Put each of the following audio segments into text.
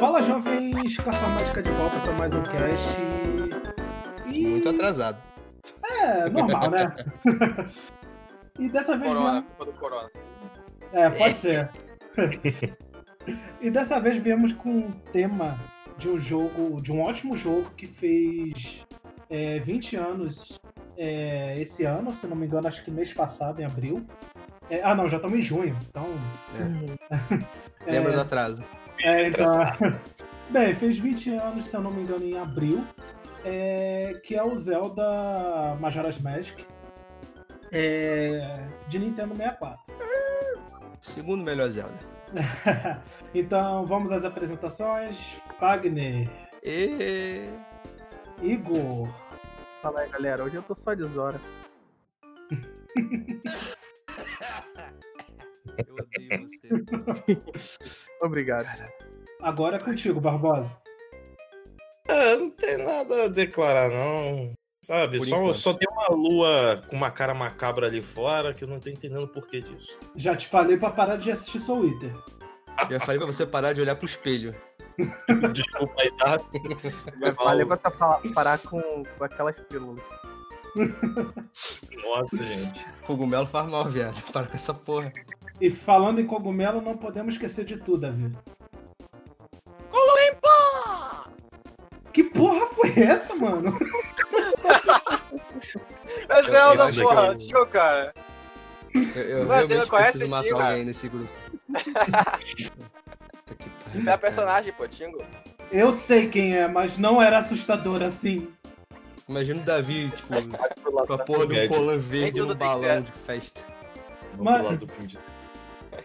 Fala jovens, Carta Mágica de volta para mais um cast. E... Muito atrasado. É, normal, né? e dessa vez. Corona, viemos- do corona. É, pode ser. e dessa vez viemos com um tema de um jogo, de um ótimo jogo que fez é, 20 anos é, esse ano, se não me engano, acho que mês passado, em abril. É, ah, não, já estamos em junho, então. É, Lembra do atraso. É, então. Bem, fez 20 anos, se eu não me engano, em abril. é, que é o Zelda Majora's Mask. é, de Nintendo 64. Segundo melhor Zelda. então, vamos às apresentações. Fagner, E... Igor, Fala aí, galera. Hoje eu tô só de Zora. Eu odeio você. Obrigado. agora é contigo, Barbosa. É, não tem nada a declarar, não. Sabe, Por só, enquanto. só tem uma lua com uma cara macabra ali fora que eu não tô entendendo o porquê disso. Já te falei pra parar de assistir Soul Eater. Já falei pra você parar de olhar pro espelho. Desculpa aí, tá? Eu falei pra você parar com, com aquelas pílulas. Nossa, gente. Cogumelo faz mal, viado. Para com essa porra. E falando em cogumelo, não podemos esquecer de tudo, Davi. Que porra foi essa, mano? É Zelda, Esse porra. daqui Deixa eu, cara. Eu, eu Mas você realmente não conhece preciso matar alguém nesse grupo. Você é a cara. personagem, pô, Tingo. Eu sei quem é, mas não era assustador assim. Imagina o Davi, tipo, com a porra do Guedes. colã verde no balão de festa. Vamos Mas- do de...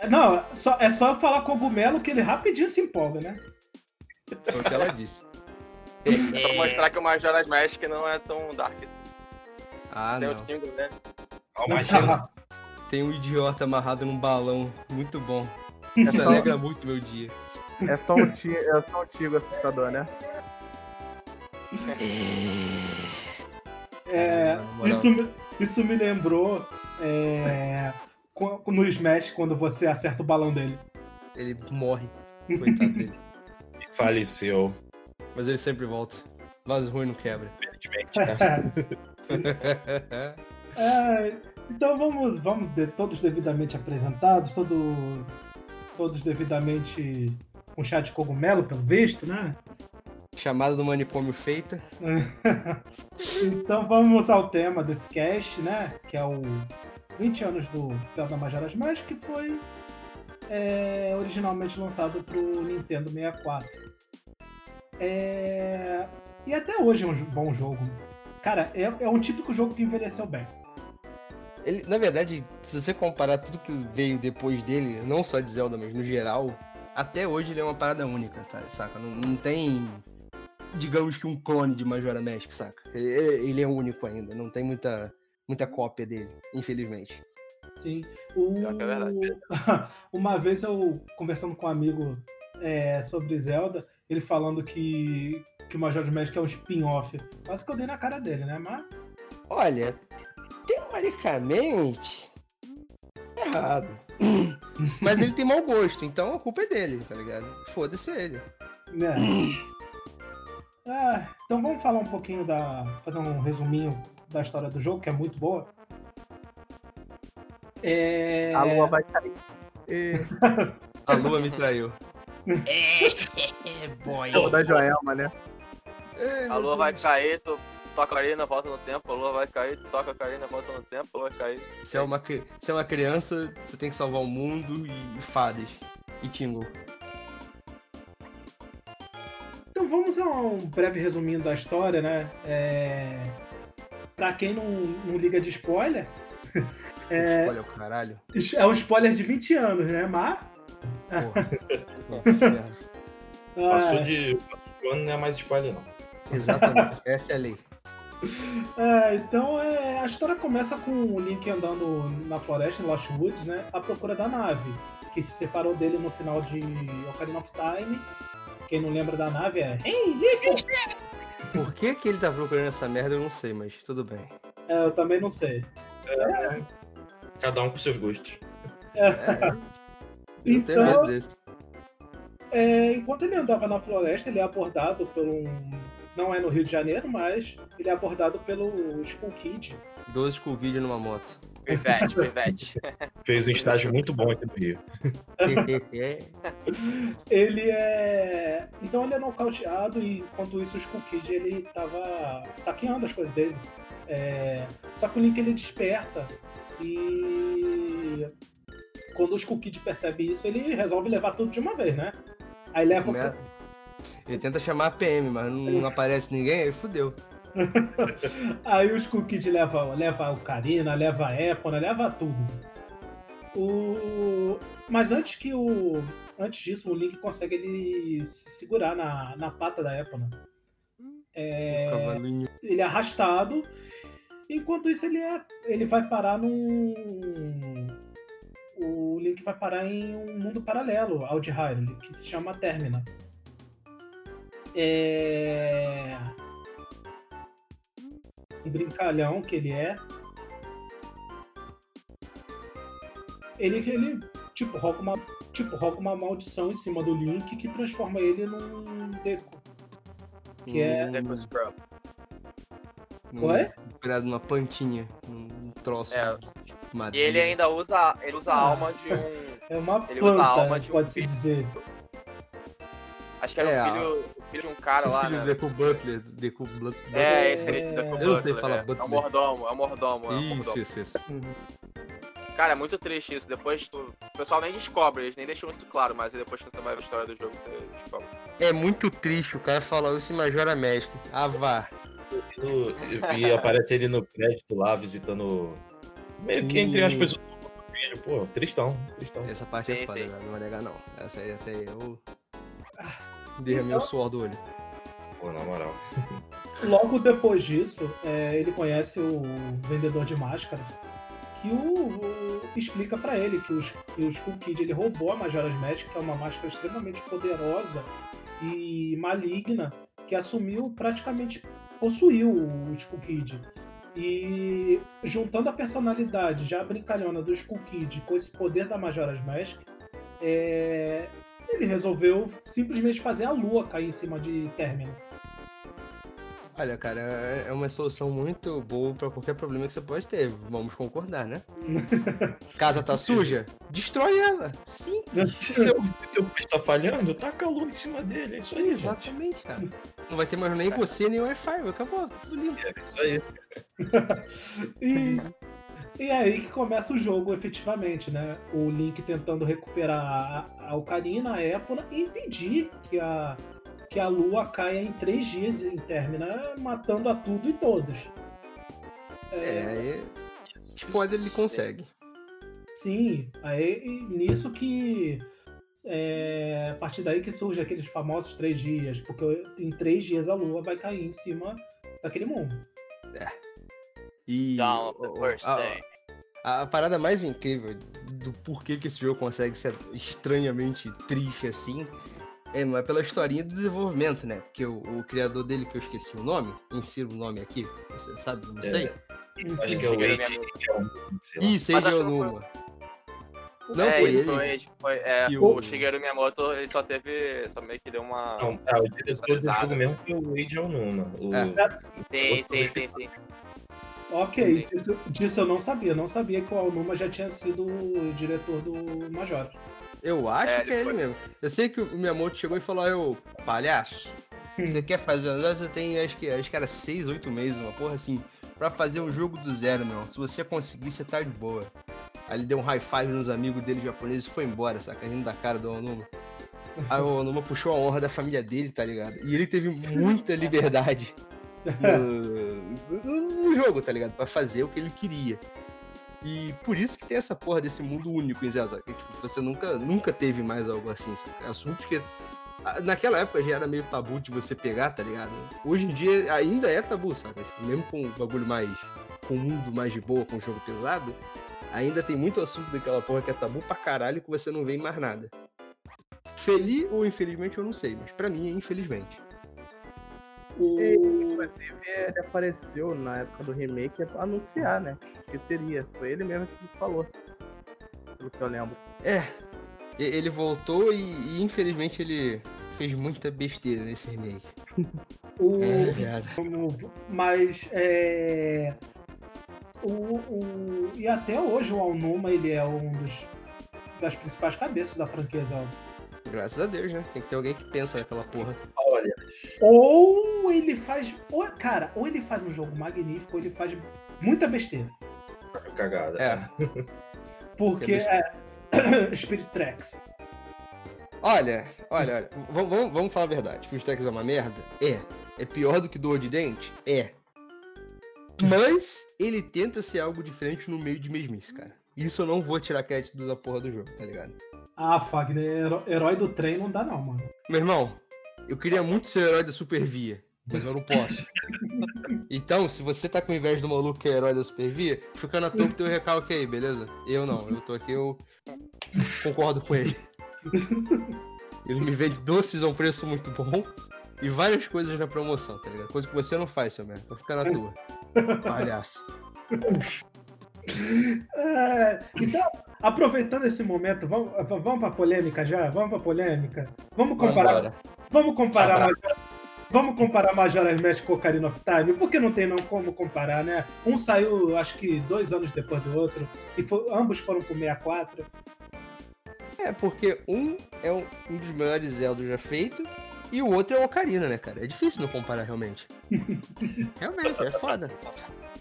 Não, só- é só eu falar cogumelo que ele rapidinho se empolga, né? Foi o que ela disse. É pra mostrar que o Majora's Mask não é tão dark. Ah, Tem não. o Tingo, né? Imagina. Tem um idiota amarrado num balão. Muito bom. Isso Então- alegra muito meu dia. É só um tio, é só um tigo assustador, né? É, isso, me- isso me lembrou é, no Smash, quando você acerta o balão dele. Ele morre. Coitado dele. Faleceu. Mas ele sempre volta. Vaso ruim não quebra. Infelizmente, né? É, então vamos, vamos de- todos devidamente apresentados, todo, todos devidamente com chá de cogumelo, pelo visto, né? Chamada do manicômio feita. então vamos ao tema desse cast, né? Que é o 20 anos do Zelda Majora's Mask, que foi é, originalmente lançado para o Nintendo 64. É, e até hoje é um bom jogo. Cara, é, é um típico jogo que envelheceu bem. Ele, na verdade, se você comparar tudo que veio depois dele, não só de Zelda, mas no geral, até hoje ele é uma parada única, tá, saca? Não, não tem, digamos que um clone de Majora Mask, saca? Ele é único ainda, não tem muita, muita cópia dele, infelizmente. Sim. O... Pior que é verdade. Uma vez eu conversando com um amigo é, sobre Zelda, ele falando que, que o Majora's Mask é um spin-off. Quase que eu dei na cara dele, né? Mas Olha, teoricamente, é errado. Mas ele tem mau gosto, então a culpa é dele, tá ligado? Foda-se ele. né. Ah, então vamos falar um pouquinho da. fazer um resuminho da história do jogo, que é muito boa. É... A lua vai cair. E... A lua me traiu. Pô, da Joelma, né? A lua vai cair, tu toca a Karina, volta no tempo. A lua vai cair, tu toca a Karina, volta no tempo. A lua vai cair. Se é, uma, se é uma criança, você tem que salvar o mundo e, e fadas. E Tingle. Então vamos a um breve resuminho da história, né? É... Pra quem não, não liga de spoiler, é, Olha o caralho. é um spoiler de 20 anos, né? Mas. Porra. Nossa, inferno. Passou ah, de passou de ano, não é mais spoiler, não. Exatamente. Essa é a lei. É, então é, a história começa com o Link andando na floresta, em Lost Woods, né? À procura da nave, que se separou dele no final de Ocarina of Time. Quem não lembra da nave é. Hey, listen! Por que, que ele tá procurando essa merda, eu não sei, mas tudo bem. É, eu também não sei. Cada um com seus gostos. É, tenho Então, medo desse. é, enquanto ele andava na floresta, ele é abordado por um. Não é no Rio de Janeiro, mas ele é abordado pelo Skull Kid. 12 Skull Kid numa moto. Pivete, pivete. Fez um estágio muito bom aqui no Rio. Ele é. Então ele é nocauteado e enquanto isso o Skull Kid ele tava saqueando as coisas dele. É, Só que o Link ele desperta e quando o Skull Kid percebe isso, ele resolve levar tudo de uma vez, né? Aí leva o. Ele tenta chamar a PM, mas não, aparece ninguém, aí fudeu. Aí o Skull Kid leva, leva o Karina, leva a Epona, leva tudo. O... Mas antes que o. Antes disso, o Link consegue ele se segurar na, na pata da Epona. É, Cavalinho. Ele é arrastado. Enquanto isso, ele, é, ele vai parar num. O Link vai parar em um mundo paralelo ao de Hyrule, que se chama Termina. É. Um brincalhão que ele é. Ele, ele tipo, roga uma, tipo, roga uma maldição em cima do Link que transforma ele num Deco. Que é- Num- Deco Scrub. Ué? Criado numa plantinha, num troço É. de E ele ainda usa, ele usa a Ah. alma de um. É uma Ele usa a planta, alma de um pode-se filho. dizer. Acho que era É, o filho, filho de um cara O lá, filho né? do Deco Butler. Deco Butler. É, esse aí, É, Deco eu não sei Butler, falar é. É Butler. o mordomo, é o mordomo, é o Isso, mordomo. isso, isso. Cara, é muito triste isso. Depois tu... o pessoal nem descobre, eles nem deixam isso claro, mas depois que você vai ver a história do jogo, você descobre. É muito triste o cara falar isso em Majora Magic. Ah, vá. E aparece ele no crédito lá, visitando. Meio que entre as pessoas. Pô, tristão, tristão. Essa parte é Sim, foda, sim. né? não vou negar não. Essa aí até eu. Ah, Derramei então- o suor do olho. Pô, na moral. Logo depois disso, é, ele conhece o vendedor de máscaras, que o, o- explica pra ele que, os, que o Skull Kid ele roubou a Majora's Mask, que é uma máscara extremamente poderosa e maligna, que assumiu praticamente possuiu o Skull Kid. E juntando a personalidade já brincalhona do Skull Kid com esse poder da Majora's Mask, é, ele resolveu simplesmente fazer a lua cair em cima de Termina. Olha, cara, é é uma solução muito boa pra qualquer problema que você pode ter. Vamos concordar, né? Casa tá suja? Destrói ela. Sim, Se seu, se seu tá falhando, taca a luz em cima dele. É isso aí, gente. exatamente, cara. Não vai ter mais nem você, nem o Wi-Fi. Acabou, tá tudo limpo. É isso aí. E, e é aí que começa o jogo efetivamente, né? O Link tentando recuperar a, a Ocarina, a Épona e impedir que a, que a Lua caia em três dias em Termina, matando a tudo e todos. É, aí. Spoiler ele consegue. Sim, aí e nisso que. É, a partir daí que surge aqueles famosos três dias, porque em três dias a Lua vai cair em cima daquele mundo. E. Dawn of the o- first a- day. A, a parada mais incrível do porquê que esse jogo consegue ser estranhamente triste assim é, não é pela historinha do desenvolvimento, né? Porque o, o criador dele, que eu esqueci o nome, insiro o nome aqui, você sabe? Não É. sei. Acho que é o sei lá. Isso, que não foi- Onuma. Não, é, foi isso, ele. Foi, é, que o o- Shigeru Miyamoto, ele só teve, só meio que deu uma... Não, ah, o diretor do jogo mesmo foi o Wade Onuma. O... É. Sim, sim, sim, sim. Ok, disso, disso eu não sabia. Não sabia que o Alnuma já tinha sido o diretor do Major. Eu acho É, que é ele depois- mesmo. Eu sei que o Miyamoto chegou e falou, eu, palhaço, Hum. você quer fazer um negócio? Você tem, acho que, acho que era 6, 8 meses, uma porra assim, pra fazer um jogo do zero, meu. Se você conseguir, você tá de boa. Aí ele deu um high five nos amigos dele japoneses e foi embora, saca? Rindo da cara do Onuma. Aí o Onuma puxou a honra da família dele, tá ligado? E ele teve muita liberdade no, no- jogo, tá ligado? Pra fazer o que ele queria. E por isso que tem essa porra desse mundo único em Zelda. Que, tipo, você nunca, nunca teve mais algo assim, saca? Assuntos que. ah, Naquela época já era meio tabu de você pegar, tá ligado? Hoje em dia ainda é tabu, sabe? Tipo, mesmo com o bagulho mais. com o mundo mais de boa, com o jogo pesado, ainda tem muito assunto daquela porra que é tabu pra caralho que você não vê em mais nada. Feliz ou infelizmente eu não sei, mas pra mim é infelizmente. O... Inclusive, ele apareceu na época do remake pra anunciar, né? Que teria. Foi ele mesmo que falou. Pelo que eu lembro. É. Ele voltou e, e, infelizmente ele fez muita besteira nesse remake. O, É, viado. o- mas é. O, o- e até hoje o Alnuma ele é um dos das principais cabeças da franquia Zelda. Graças a Deus, né? Tem que ter alguém que pensa naquela porra. Olha, Ou ele faz. Ou, cara, ou ele faz um jogo magnífico, ou ele faz muita besteira. cagada. É. Porque Que é. Spirit Tracks. Olha, olha, olha. Vamos, vamos, vamos falar a verdade. Spirit Tracks é uma merda? É. É pior do que dor de dente? É. Mas ele tenta ser algo diferente no meio de mesmice, cara. Isso eu não vou tirar crédito da porra do jogo, tá ligado? Ah, Fagner, heró- herói do trem não dá, não, mano. Meu irmão, eu queria muito ser herói da Supervia, mas eu não posso. Então, se você tá com inveja do maluco que é herói da Supervia, fica na toa com teu recalque aí, beleza? Eu não, eu tô aqui, eu concordo com ele. Ele me vende doces a um preço muito bom e várias coisas na promoção, tá ligado? Coisa que você não faz, seu merda. Então fica na tua. Palhaço. É, então, aproveitando esse momento, vamos, vamos pra polêmica já? Vamos pra polêmica? Vamos comparar. Vambora. Vamos comparar. Sabra. Vamos comparar Majora's Mask com Ocarina of Time? Porque não tem não como comparar, né? Um saiu, acho que dois anos depois do outro, e foi- ambos foram pro 64. É, porque um é um, um dos melhores Zelda já feito e o outro é o Ocarina, né, cara? É difícil não comparar realmente. realmente, é foda.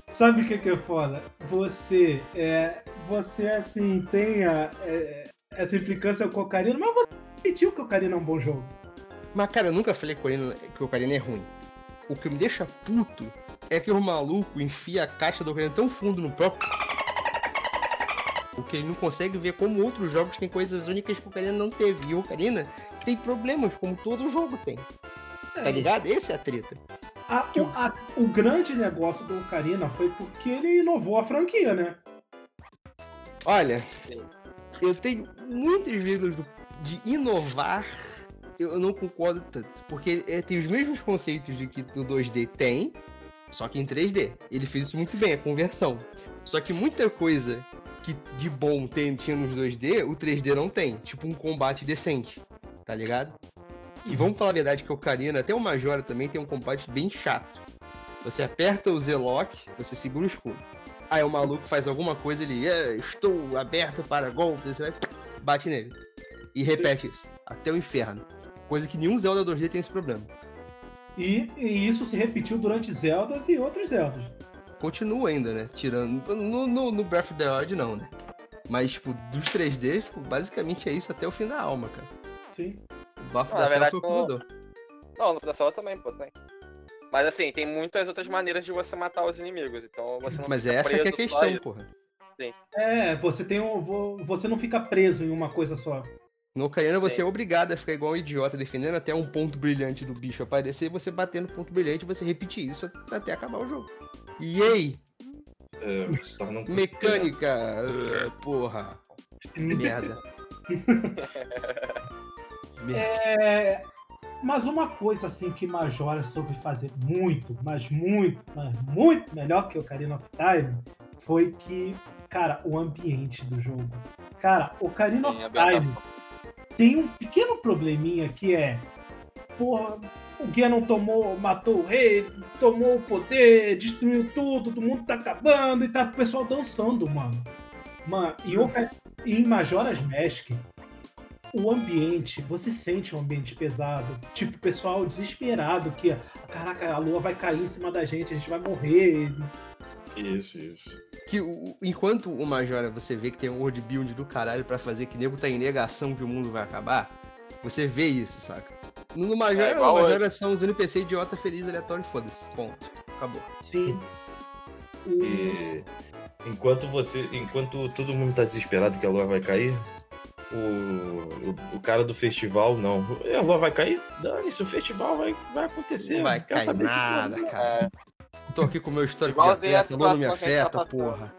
Sabe o que, que é foda? Você, é, você assim, tem a, é, essa implicância com o Ocarina, mas você admitiu que o Ocarina é um bom jogo. Mas, cara, eu nunca falei que o Ocarina, que o Ocarina é ruim. O que me deixa puto é que o maluco enfia a caixa do Ocarina tão fundo no próprio. Porque ele não consegue ver como outros jogos têm coisas únicas que o Ocarina não teve. E o Ocarina tem problemas, como todo jogo tem. Tá ligado? Esse é a treta. A- o, a- o grande negócio do Ocarina foi porque ele inovou a franquia, né? Olha, eu tenho muitas vírgulas de inovar, eu não concordo tanto. Porque ele tem os mesmos conceitos de que do 2D tem, só que em 3D. Ele fez isso muito bem, a conversão. Só que muita coisa que de bom tem, tinha nos 2D, o 3D não tem. Tipo um combate decente, tá ligado? E vamos falar a verdade que o Ocarina, até o Majora também tem um combate bem chato. Você aperta o Z-Lock, você segura o escudo. Aí o maluco faz alguma coisa, ele, "É, estou aberto para golpes, você vai, bate nele. E repete isso, até o inferno. Coisa que nenhum Zelda 2D tem esse problema. E, e isso se repetiu durante Zeldas e outros Zeldas. Continua ainda, né? Tirando. No, no, no Breath of the Wild, não, né? Mas, tipo, dos 3D, tipo, basicamente é isso até o fim da alma, cara. Sim. O bafo da verdade, foi o que mudou. Não, no da sala também, pô, tem. Mas assim, tem muitas outras maneiras de você matar os inimigos, então você não Mas fica essa que é a questão, porra. É, você tem um. vo- Você não fica preso em uma coisa só. No Ocarina você Sim. é obrigado a ficar igual um idiota defendendo até um ponto brilhante do bicho aparecer e você bater no ponto brilhante e você repetir isso até acabar o jogo. E aí, É, um- mecânica, ah, porra, merda. merda. É, mas uma coisa assim que Majora soube fazer muito, mas muito, mas muito melhor que o Ocarina of Time foi que, cara, o ambiente do jogo. Cara, o Ocarina Sim, of. Time tem um pequeno probleminha que é, porra, o Ganon tomou, matou o rei, tomou o poder, destruiu tudo, todo mundo tá acabando e tá o pessoal dançando, mano. Mano, e, o, Oca- em Majora's Mask, o ambiente, você sente um ambiente pesado. Tipo, o pessoal desesperado que, caraca, a lua vai cair em cima da gente, a gente vai morrer. Isso, isso. Que o- enquanto o Majora você vê que tem um world build do caralho pra fazer que nego tá em negação que o mundo vai acabar, você vê isso, saca? No Majora, É, o Majora são os NPC idiota feliz aleatório, foda-se. Ponto. Acabou. Sim. E enquanto você. Enquanto todo mundo tá desesperado que a lua vai cair, o, o, o cara do festival, não. "É, A lua vai cair? Dane-se, o festival vai, vai acontecer. Não vai cair nada, nada." cara. Tô aqui com o meu histórico de atleta, não me tá afeta, porra.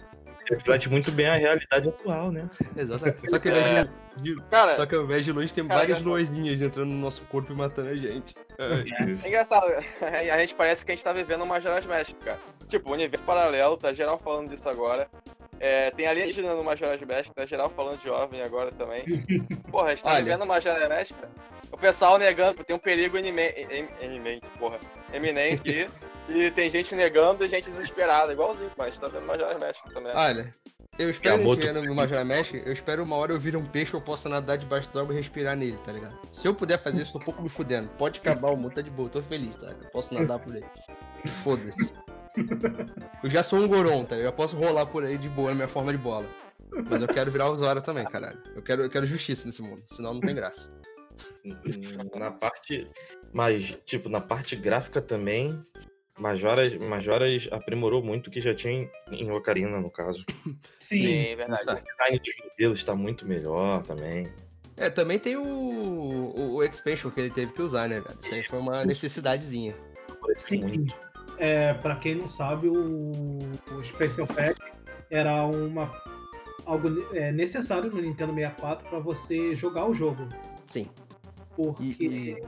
Reflete muito bem a realidade atual, né? Exatamente. Só que ao invés de, de- Cara, só que ao invés de luz tem Cara, várias luazinhas entrando no nosso corpo e matando a gente. É. É Isso. engraçado, a gente parece que a gente tá vivendo uma Majora's Mask, cara. Tipo, universo paralelo, tá geral falando disso agora. É, tem alienígena no Majora's Mask, tá geral falando de jovem agora também. Porra, a gente tá Olha. vivendo Majora's Mask, cara. O pessoal negando, tem um perigo inime- em- iminente, porra, eminente aqui. E tem gente negando e gente desesperada, igualzinho, mas tá vendo Majora's Mask também. Olha, eu espero Yamoto- que no Majora Mesh, eu espero uma hora eu vir um peixe, eu possa nadar debaixo da água e respirar nele, tá ligado? Se eu puder fazer isso, tô um pouco me fudendo. Pode acabar o mundo, tá de boa, tô feliz, tá? Eu posso nadar por aí. Foda-se. Eu já sou um Goron, tá? Eu já posso rolar por aí de boa na minha forma de bola. Mas eu quero virar o Zora também, caralho. Eu quero, eu quero justiça nesse mundo, senão não tem graça. Na parte. Mas, tipo, na parte gráfica também. Majoras, Majoras aprimorou muito o que já tinha em, em Ocarina, no caso. Sim. Sim, verdade. O design dos modelos está muito melhor também. É, também tem o, o, o expansion que ele teve que usar, né, velho? Isso aí foi uma necessidadezinha. Sim. muito. É, pra quem não sabe, o, o Special Pack era uma algo é, necessário no Nintendo 64 para você jogar o jogo, Sim. porque E, e-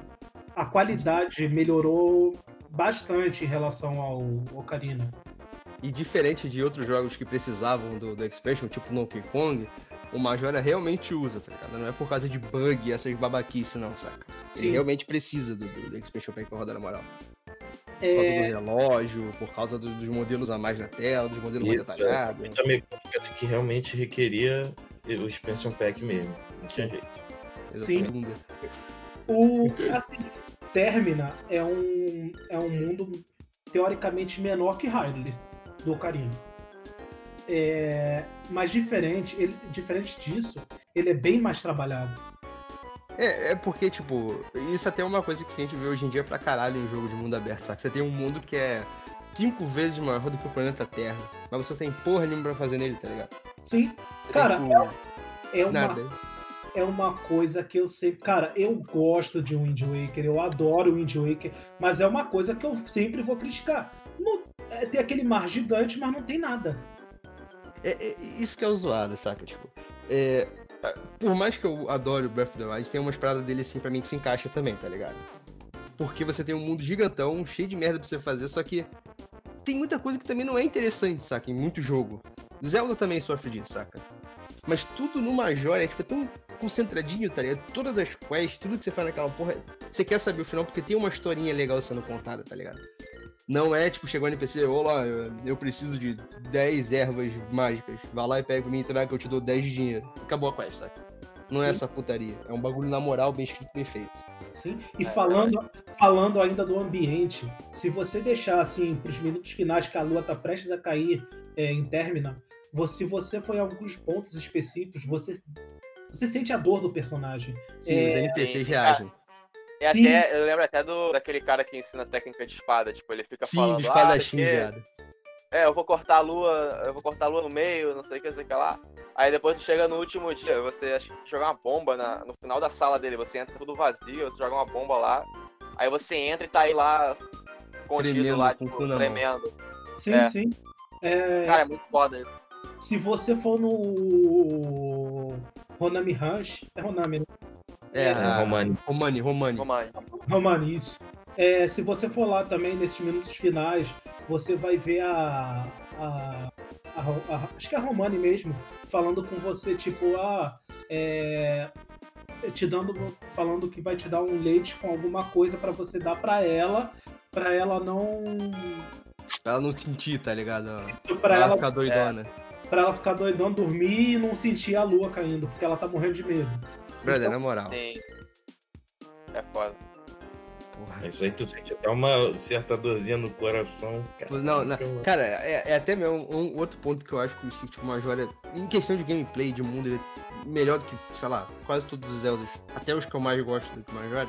a qualidade melhorou bastante em relação ao Ocarina. E diferente de outros jogos que precisavam do, do expansion, tipo Donkey Kong, o Majora realmente usa, tá ligado? Não é por causa de bug e essas babaquices, não, saca? Ele Sim. realmente precisa do, do, do expansion pack pra rodar na moral. Por causa É, do relógio, por causa do- dos modelos a mais na tela, dos modelos mais Isso, é. detalhados. Muita mecânica que realmente requeria o expansion pack mesmo. Não tinha Sim. jeito. Exatamente. o assim, Termina é um é um mundo teoricamente menor que Hyrule do Ocarina. É, mas diferente, ele, diferente disso, ele é bem mais trabalhado. É, é porque, tipo, isso até é uma coisa que a gente vê hoje em dia pra caralho em jogo de mundo aberto, saca? Você tem um mundo que é cinco vezes maior do que o planeta Terra, mas você não tem porra nenhuma pra fazer nele, tá ligado? Sim, Você Cara, tem, tipo, é uma nada. É uma coisa que eu sempre. Cara, eu gosto de Wind Waker, eu adoro Wind Waker, mas é uma coisa que eu sempre vou criticar. Não, é, tem aquele mar gigante, mas não tem nada. É, é isso que é o zoado, saca? Tipo, é, por mais que eu adore o Breath of the Wild, tem umas paradas dele assim pra mim que se encaixa também, tá ligado? Porque você tem um mundo gigantão, cheio de merda pra você fazer, só que tem muita coisa que também não é interessante, saca? Em muito jogo. Zelda também sofre disso, saca? Mas tudo no Major é tipo, tão concentradinho, tá ligado? Todas as quests, tudo que você faz naquela porra, você quer saber o final porque tem uma historinha legal sendo contada, tá ligado? Não é tipo, chegou no NPC, olá, eu- eu preciso de 10 ervas mágicas. Vai lá e pega pra mim e traga que eu te dou 10 de dinheiro. Acabou a quest, saca? Não é Sim. essa putaria. É um bagulho na moral, bem escrito, bem feito. Sim. E É, falando, falando ainda do ambiente, se você deixar assim pros minutos finais que a lua tá prestes a cair é, em Termina, você, se você for em alguns pontos específicos, você, você sente a dor do personagem. Sim, É, os NPCs sim. reagem. É Sim. até, eu lembro até do, daquele cara que ensina técnica de espada, tipo, ele fica Sim, falando. do "Ah, espadachim, porque- viado. É, eu vou cortar a lua, eu vou cortar a lua no meio, não sei o que, não sei o que lá. Aí depois tu chega no último dia, você joga uma bomba na- no final da sala dele, você entra tudo vazio, você joga uma bomba lá, aí você entra e tá aí lá, escondido Tremendo, lá, tipo, tremendo. Sim, É. sim. É, Cara, é muito foda isso. se você for no Honami Ranch, é Honami, né? É, É, Romani. Romani, Romani. Romani. Romani, isso. É, se você for lá também nesses minutos finais, você vai ver a, a, a a- acho que é a Romani mesmo, falando com você, tipo, ah, é, te dando, falando que vai te dar um leite com alguma coisa pra você dar pra ela, pra ela não, Pra ela não sentir, tá ligado? pra Pra ela ela, ficar doidona. Pra ela ficar doidão, dormir e não sentir a lua caindo, porque ela tá morrendo de medo. Brother, Então- na moral. Sim. É foda. Porra. Isso aí tu sente até uma certa dorzinha no coração. Cara, Não, não, cara, é, é até mesmo um outro ponto que eu acho que o tipo, Major é, em questão de gameplay, de mundo, ele é melhor do que, sei lá, quase todos os Zeldas, até os que eu mais gosto do que Major.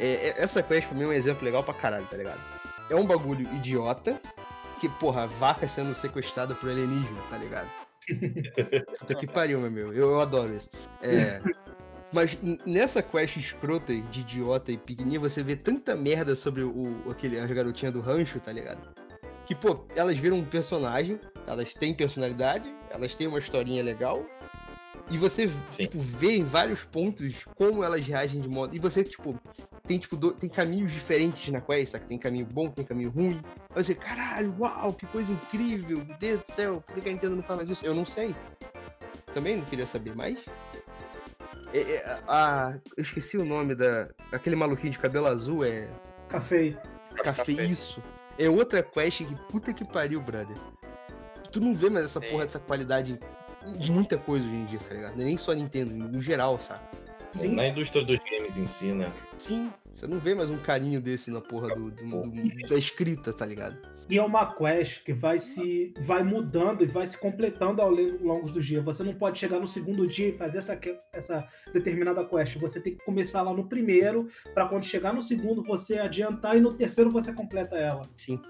É, é- essa quest pra mim é um exemplo legal pra caralho, tá ligado? É um bagulho idiota, que, porra, vaca sendo sequestrada por alienígena, tá ligado? Puta que pariu, meu meu. Eu, eu adoro isso. É. Mas nessa quest escrota de idiota e pequenininha, você vê tanta merda sobre o- aquele, as garotinhas do rancho, tá ligado? Que, pô, elas viram um personagem, elas têm personalidade, elas têm uma historinha legal. E você, Sim. tipo, vê em vários pontos como elas reagem de modo. E você, tipo, tem, tipo, do- tem caminhos diferentes na quest, saca? Tem caminho bom, tem caminho ruim. Aí você, caralho, uau, que coisa incrível, meu Deus do céu, por que que a Nintendo não faz mais isso? Eu não sei. Também não queria saber mais. É, é, a, eu esqueci o nome da. Aquele maluquinho de cabelo azul, é. Café. Café, Café. isso. É outra quest que puta que pariu, brother. Tu não vê mais essa Sim. porra dessa qualidade de muita coisa hoje em dia, tá ligado? Nem só Nintendo, no geral, sabe? Sim. Na indústria dos games em si, né? Sim, você não vê mais um carinho desse na porra do, do- do- da escrita, tá ligado? E é uma quest que vai se vai mudando e vai se completando ao longo do dia. Você não pode chegar no segundo dia e fazer essa, essa determinada quest. Você tem que começar lá no primeiro, para quando chegar no segundo você adiantar e no terceiro você completa ela. Sim.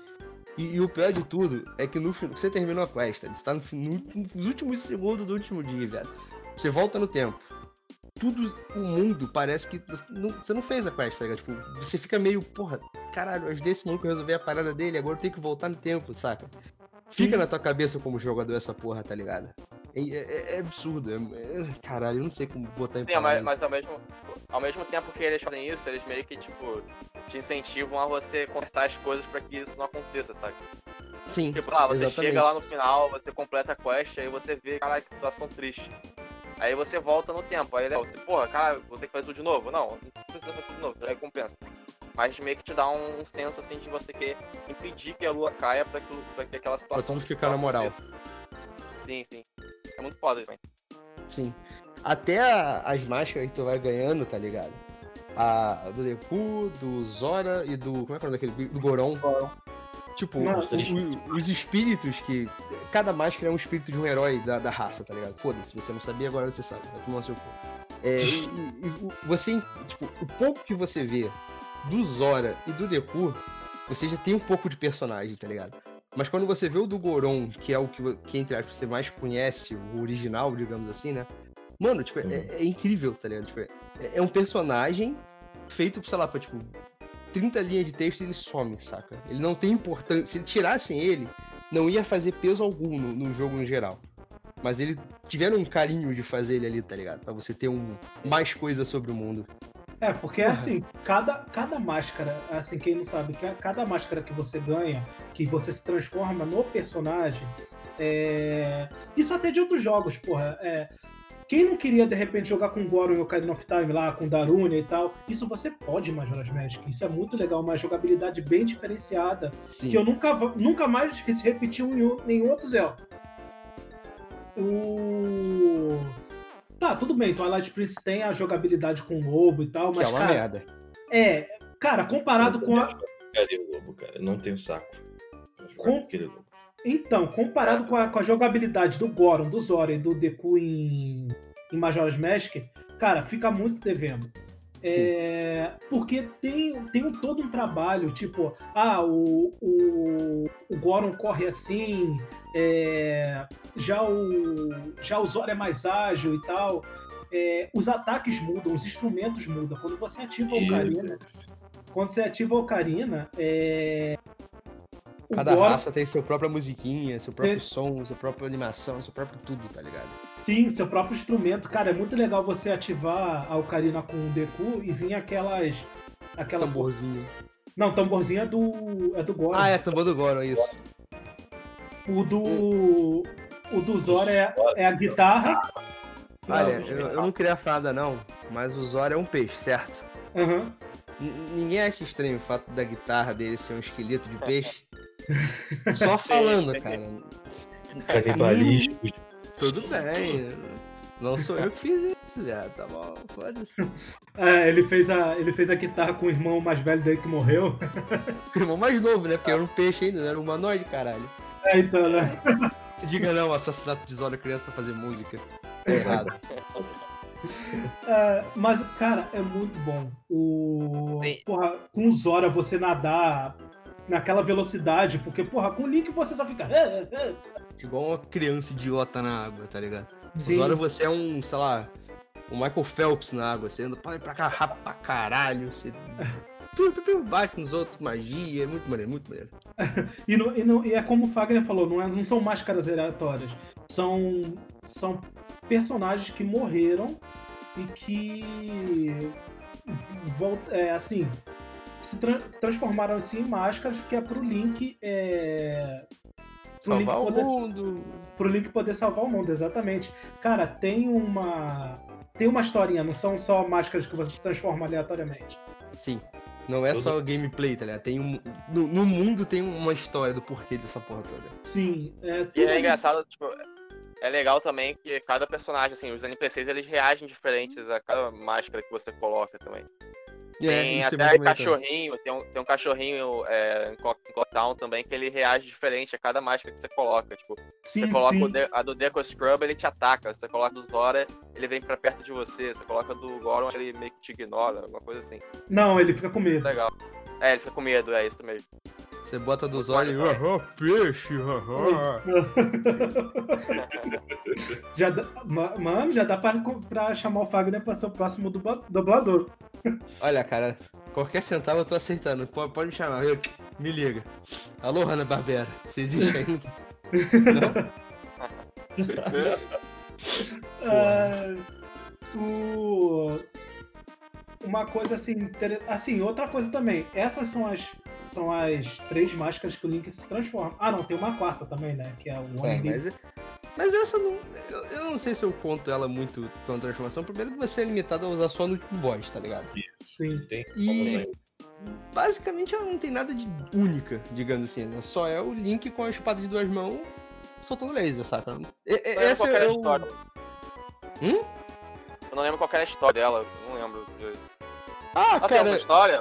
E, e o pior de tudo é que no fin- você terminou a quest, você tá no, no- nos últimos segundos do último dia, velho. Você volta no tempo. Tudo, o mundo parece que não, você não fez a quest, tá ligado? Tipo, você fica meio, porra, caralho, ajudei esse maluco a resolver a parada dele, agora eu tenho que voltar no tempo, saca? Fica na tua cabeça como jogador essa porra, tá ligado? É, é- é absurdo. é- é- caralho, eu não sei como botar em Sim, mas, mas ao, mesmo, ao mesmo tempo que eles fazem isso, eles meio que, tipo, te incentivam a você consertar as coisas pra que isso não aconteça, sabe? Sim, Tipo, ah, você exatamente. chega lá no final, você completa a quest, aí você vê, caralho, que situação triste. Aí você volta no tempo, aí você, porra, cara, vou ter que fazer tudo de novo? Não, não precisa fazer tudo de novo, você recompensa. Mas meio que te dá um senso, assim, de você querer impedir que a lua caia pra que, pra que aquela Pra situação... tudo ficar na moral. Sim, sim. É muito foda isso, hein? Sim. Até a- as máscaras que tu vai ganhando, tá ligado? A do Deku, do Zora e do. Como é que é o nome daquele? Do Goron. Tipo, Não, o- o- os espíritos que. Cada máscara é um espírito de um herói da, da raça, tá ligado? Foda-se, você não sabia, agora você sabe. Vai tomar seu cu. É, e, e- e o- você. Tipo, o pouco que você vê do Zora e do Deku, você já tem um pouco de personagem, tá ligado? Mas quando você vê o do Goron, que é o que, que entre aspas, você mais conhece, o original, digamos assim, né? Mano, tipo, é, é incrível, tá ligado? Tipo, é, é um personagem feito, sei lá, pra, tipo, 30 linhas de texto e ele some, saca? Ele não tem importância. Se tirassem ele, não ia fazer peso algum no, no jogo no geral. Mas ele tiveram um carinho de fazer ele ali, tá ligado? Pra você ter um, mais coisa sobre o mundo. É, porque Porra. assim, cada, cada máscara, assim, quem não sabe, cada máscara que você ganha, que você se transforma no personagem, é... Isso até de outros jogos, porra. É... Quem não queria, de repente, jogar com Goron e Ocarina of Time lá, com Darunia e tal, isso você pode em Majora's Mask. Isso é muito legal, uma jogabilidade bem diferenciada, Sim. que eu nunca, nunca mais repetiu em nenhum outro Zelda. O... Tá, tudo bem, Twilight Princess tem a jogabilidade com o lobo e tal, Que mas, é uma cara, merda. é, cara, comparado com a. Cadê o lobo, cara? Não tenho saco. Com-. Então, comparado com a, com a jogabilidade do Goron, do Zora e do Deku em, em Majora's Mask, cara, fica muito devendo. É, porque tem, tem todo um trabalho, tipo, ah, o, o, o Goron corre assim, é, já, o, já o Zora é mais ágil e tal. É, os ataques mudam, os instrumentos mudam. Quando você ativa a Ocarina, quando você ativa a Ocarina, é, o Cada raça tem sua própria musiquinha, seu próprio É. som, sua própria animação, seu próprio tudo, tá ligado? Sim, seu próprio instrumento. Cara, é muito legal você ativar a Ocarina com o Deku e vir aquelas. Aquela Tamborzinho. Não, tamborzinho é do. é do Goron. Ah, é, tambor do Goro, é isso. O do. O do Zora é, é a guitarra. Olha, Não, eu, eu não queria falar nada não, mas o Zoro é um peixe, certo? Aham. N- ninguém acha estranho o fato da guitarra dele ser um esqueleto de peixe? Só falando, cara. Canibalismo. Tudo bem. Não sou eu que fiz isso, viado. Tá bom, foda-se. É, ele, fez a, ele fez a guitarra com o irmão mais velho dele que morreu. O irmão mais novo, né? Porque era um peixe ainda, não era um humanoide, caralho. É, então, né? Diga não, assassinato de Zoro criança pra fazer música. É errado. É, mas, cara, é muito bom. O. Sim. Porra, com o Zora você nadar naquela velocidade, porque, porra, com o Link você só fica. "É, é, é". Igual uma criança idiota na água, tá ligado? Sim. Zoro você é um, sei lá, um Michael Phelps na água. Você anda pra pra cá rápido pra caralho. Você bate nos outros, magia. É muito maneiro, muito maneiro. E, não- e não- e é como o Fagner falou, não, é- não são máscaras aleatórias. São, são personagens que morreram e que vol- é, assim, se tra- transformaram assim, em máscaras que é pro Link. É, pro Link Salvar o poder mundo. pro Link poder salvar o mundo, exatamente. Cara, tem uma. Tem uma historinha, não são só máscaras que você transforma aleatoriamente. Sim. Não é Tudo- só gameplay, tá ligado? Tem um, no, no mundo tem uma história do porquê dessa porra toda. Sim, é E é engraçado, tipo, é legal também que cada personagem, assim, os NPCs eles reagem diferentes a cada máscara que você coloca também. Tem isso é até também. cachorrinho, tem um, tem um cachorrinho é, em Clocktown também que ele reage diferente a cada máscara que você coloca. Tipo, Sim, você coloca sim. de- a do Deco Scrub, ele te ataca. Você coloca do Zora, ele vem pra perto de você. Você coloca do Goron, ele meio que te ignora, alguma coisa assim. Não, ele fica com medo. Legal. É, ele fica com medo, é isso mesmo. Você bota dos olhos e. "Aham, peixe, aham." já dá, ma- mano, já dá pra, pra chamar o Fagner pra ser o próximo dubla- dublador. Olha, cara, qualquer centavo eu tô aceitando. Pode, pode me chamar, eu, me liga. Alô, Hanna Barbera, você existe ainda? Ah, o... Uma coisa assim, inter- assim, outra coisa também. Essas são as são as três máscaras que o Link se transforma. Ah, não, tem uma quarta também, né? Que é o One É, mas, mas essa não. Eu, eu não sei se eu conto ela muito com transformação. Primeiro que você é limitado a usar só no último boss, tá ligado? Sim. Tem E basicamente ela não tem nada de única, digamos assim. Né? Só é o Link com a espada de duas mãos soltando laser, saca? E- Eu não Essa qual era é a o... história. Hum? Eu não lembro qual era a história dela, eu não lembro. Ah, Ela tem alguma cara, história?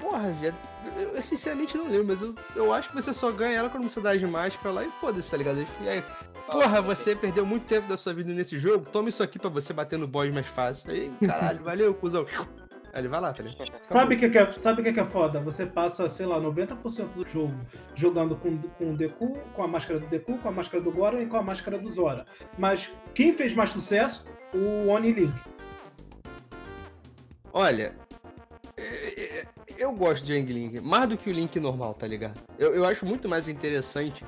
Porra, velho. Eu, eu sinceramente não lembro, mas eu, eu acho que você só ganha ela quando você dá as máscaras lá e foda-se, tá ligado? E aí, porra, você perdeu muito tempo da sua vida nesse jogo, toma isso aqui pra você bater no boss mais fácil. Aí, caralho, valeu, cuzão. Aí ele vai lá, tá ligado? Sabe o que, que é, sabe o que, que é foda? Você passa, sei lá, 90% do jogo jogando com, com o Deku, com a máscara do Deku, com a máscara do Goron e com a máscara do Zora. Mas quem fez mais sucesso? O Oni Link. Olha, eu gosto de Young Link, mais do que o Link normal, tá ligado? Eu, eu acho muito mais interessante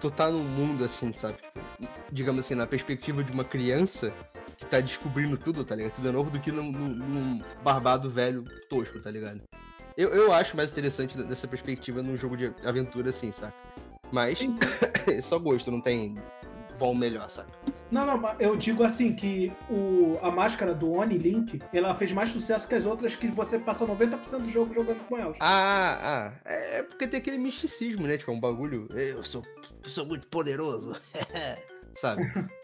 tu tá num mundo assim, sabe? Digamos assim, na perspectiva de uma criança que tá descobrindo tudo, tá ligado? Tudo é novo do que num, num- num barbado velho tosco, tá ligado? Eu, eu acho mais interessante dessa perspectiva num jogo de aventura assim, saca? Mas é só gosto, não tem bom melhor, saca? Não, não, mas eu digo assim que o, a máscara do Oni Link, ela fez mais sucesso que as outras que você passa 90% do jogo jogando com elas. Ah, ah, é é porque tem aquele misticismo, né? Tipo, é um bagulho. Eu sou, sou muito poderoso. Sabe?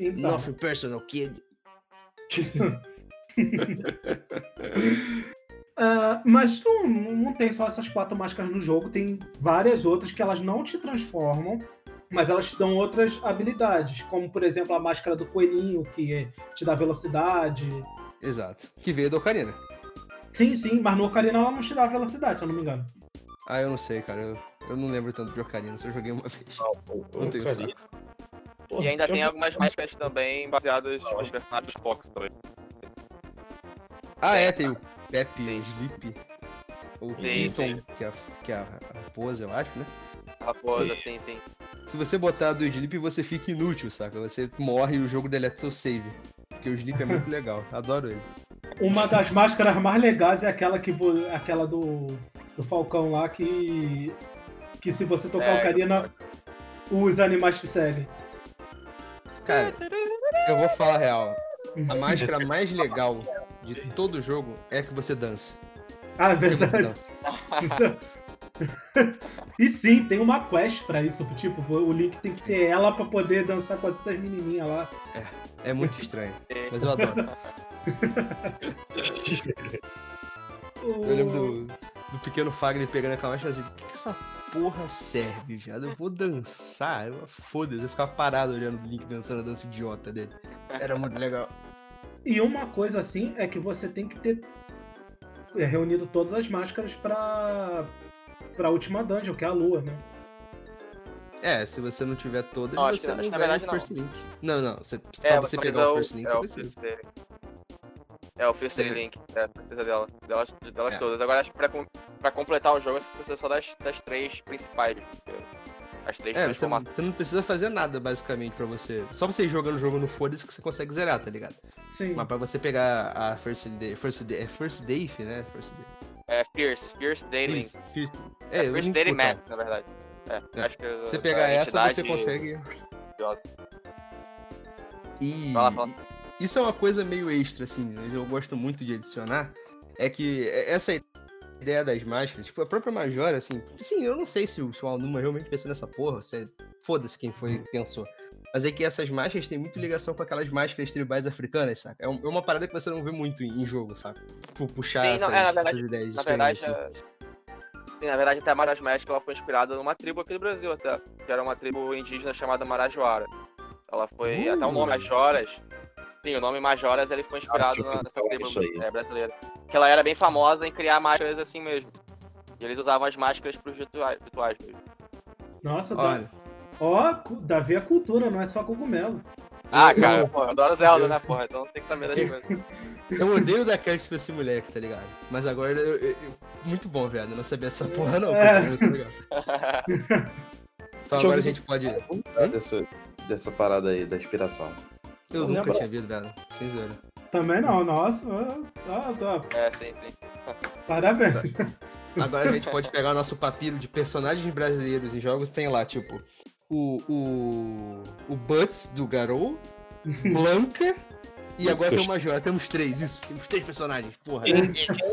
Então, Nothing personal, kid. ah, mas não, não tem só essas quatro máscaras no jogo, tem várias outras que elas não te transformam, mas elas te dão outras habilidades, como por exemplo a máscara do coelhinho, que é- te dá velocidade. Exato. Que veio da Ocarina. Sim, sim, mas no Ocarina ela não te dá velocidade, se eu não me engano. Ah, eu não sei, cara. Eu, eu não lembro tanto de Ocarina, só joguei uma vez. Não tenho Cara, saco. porra, E ainda eu tem não- algumas máscaras também baseadas Não, no acho- personagem dos Fox também. Ah, é, tem o Pepe, o Sleep. O sim. que é, a, que é a raposa, eu acho, né? Raposa, sim, sim. Se você botar do Sleep, você fica inútil, saca? Você morre e o jogo deleta seu save. Porque o Sleep é muito legal. Adoro ele. Uma das máscaras mais legais é aquela que aquela do, do Falcão lá que que se você tocar É, Ocarina os animais te seguem. Cara, eu vou falar a real. A máscara mais legal de todo o jogo é a que você dança. Ah, é verdade. E sim, tem uma quest pra isso, tipo, o Link tem que ter ela pra poder dançar com as outras menininhas lá. É muito estranho, mas eu adoro. Eu lembro do, do pequeno Fagner pegando aquela máscara e assim, o que, que essa porra serve, viado? Eu vou dançar? Foda-se, eu ficava parado olhando o Link dançando a dança idiota dele. Era muito legal. E uma coisa assim é que você tem que ter é, reunido todas as máscaras pra pra última dungeon, que é a lua, né? É, se você não tiver todas, Não, você não na ganha verdade o não. First Link. Não, não. Você, É, pra você pegar é o First Link, é você o precisa. First Link. É o First. Link, é, precisa dela. Delas, delas É. todas. Agora acho que pra, pra completar o jogo você precisa só das, das três principais. porque As três É, você não, você não precisa fazer nada, basicamente, pra você. Só você ir jogando o jogo no foda-se que você consegue zerar, tá ligado? Sim. Mas pra você pegar a First Day. First Day. É First Day, né? First Day. É Fierce, Fierce Daily. Isso, First, É, é, Fierce Daily. Mask, na verdade. É, É. acho que Você pegar essa, você consegue. E Fala, fala. e- isso é uma coisa meio extra, assim, eu gosto muito de adicionar. É que essa ideia das máscaras, tipo, a própria Majora, assim, sim, eu não sei se o, se o Alnuma realmente pensou nessa porra, é- foda-se quem foi que pensou. Mas é que essas máscaras têm muita ligação com aquelas máscaras tribais africanas, saca? É, é uma parada que você não vê muito em, jogo, saca? Tipo, puxar Sim, não, essas, é, na verdade- essas ideias Na estranhas, verdade, assim. é... Sim, na verdade, até a Maras Magic ela foi inspirada numa tribo aqui do Brasil, até. Que era uma tribo indígena chamada Marajoara. Ela foi. Uh. Até o nome Majoras. Sim, o nome Majoras ele foi inspirado ouvido nessa tribo é, brasileira. Que ela era bem famosa em criar máscaras assim mesmo. E eles usavam as máscaras pros rituais, rituais mesmo. Nossa. Olha, ó, Davi é cultura, não é só cogumelo. Ah, cara, eu- porra, eu adoro Zelda, eu- né, porra? Então tem que saber das coisas. eu odeio dar crédito pra esse moleque, tá ligado? Mas agora, eu- eu- muito bom, velho, eu não sabia dessa porra não, É. muito legal. Então agora a ver- gente pode... Tá dessa, dessa parada aí, da inspiração. Eu Não nunca lembro. tinha visto, velho, sem zoeira. Também não, nossa. ah, ah, tá. é, sim, sim. Parabéns. Agora a gente pode pegar o nosso papiro de personagens brasileiros em jogos. Tem lá, tipo, o. O. O Butts do Garou, Blanca. E agora tem o Major. Temos três, isso. Temos três personagens, porra. Tem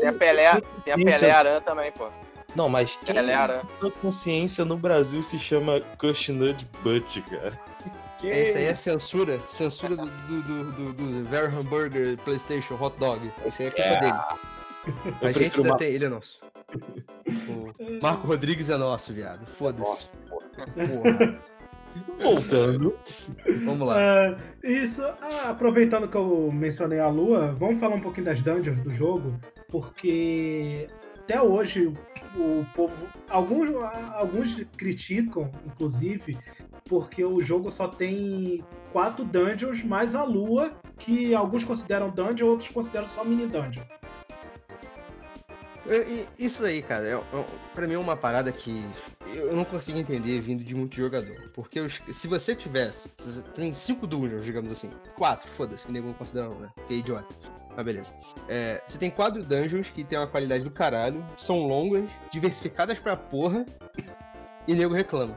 a Pelé, tem a. Pelé Aran também, pô. Não, mas quem Ela é ara. sua consciência no Brasil se chama Cushnut Butt, cara? Que Essa aí é censura. Censura do, do, do, do, do Very Hamburger PlayStation Hot Dog. Esse aí é culpa dele. Eu A gente ainda uma- tem, ele é nosso. O Marco Rodrigues é nosso, viado. Foda-se. Porra. Voltando. Vamos lá. Ah, isso, ah, aproveitando que eu mencionei a Lua, vamos falar um pouquinho das dungeons do jogo, porque até hoje o povo. Alguns, alguns criticam, inclusive, porque o jogo só tem quatro dungeons mais a Lua, que alguns consideram dungeon, outros consideram só mini dungeon. Isso aí, cara, é, é, pra mim é uma parada que eu não consigo entender vindo de muito jogador. Porque se você tivesse. Tem cinco dungeons, digamos assim. Quatro, foda-se, ninguém considera um, né? Que é idiota. Mas beleza. É, você tem quatro dungeons que tem uma qualidade do caralho, são longas, diversificadas pra porra, e nego reclama.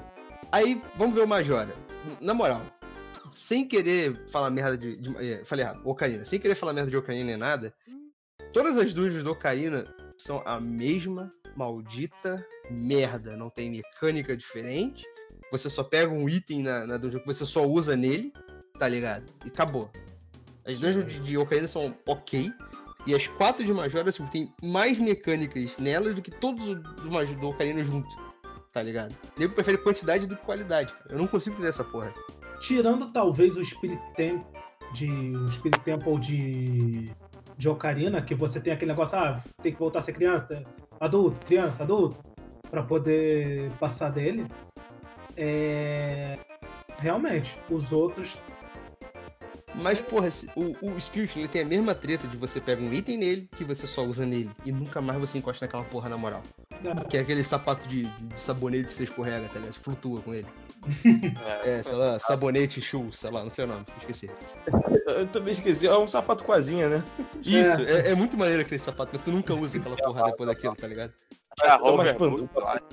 Aí, vamos ver o Majora. Na moral, sem querer falar merda de. de é, falei errado, Ocarina. Sem querer falar merda de Ocarina nem nada, todas as dungeons do Ocarina são a mesma maldita merda. Não tem mecânica diferente. Você só pega um item na, na dungeon que você só usa nele, tá ligado? E acabou. As dungeons de, de Ocarina são ok. E as quatro de Majora, assim, tem mais mecânicas nelas do que todos os do, do Ocarina junto. Tá ligado? Nego prefere quantidade do que qualidade. Eu não consigo entender essa porra. Tirando talvez o Spirit Temple de, o Spirit Temple de, de Ocarina, que você tem aquele negócio, ah, tem que voltar a ser criança, adulto, criança, adulto, pra poder passar dele. É... Realmente, os outros. Mas, porra, se- o, o Spirit ele tem a mesma treta de você pega um item nele que você só usa nele. E nunca mais você encosta naquela porra na moral. Que é aquele sapato de, de sabonete que você escorrega, tá ligado? Flutua com ele. É. É, sei lá, sabonete shoe, sei lá, não sei o nome, esqueci. Eu também esqueci. É um sapato com asinha, né? Isso, é, é muito maneiro aquele sapato, mas tu nunca usa aquela porra depois daquilo, tá ligado? Acho que é a mas, Hover pô, Boot, eu acho.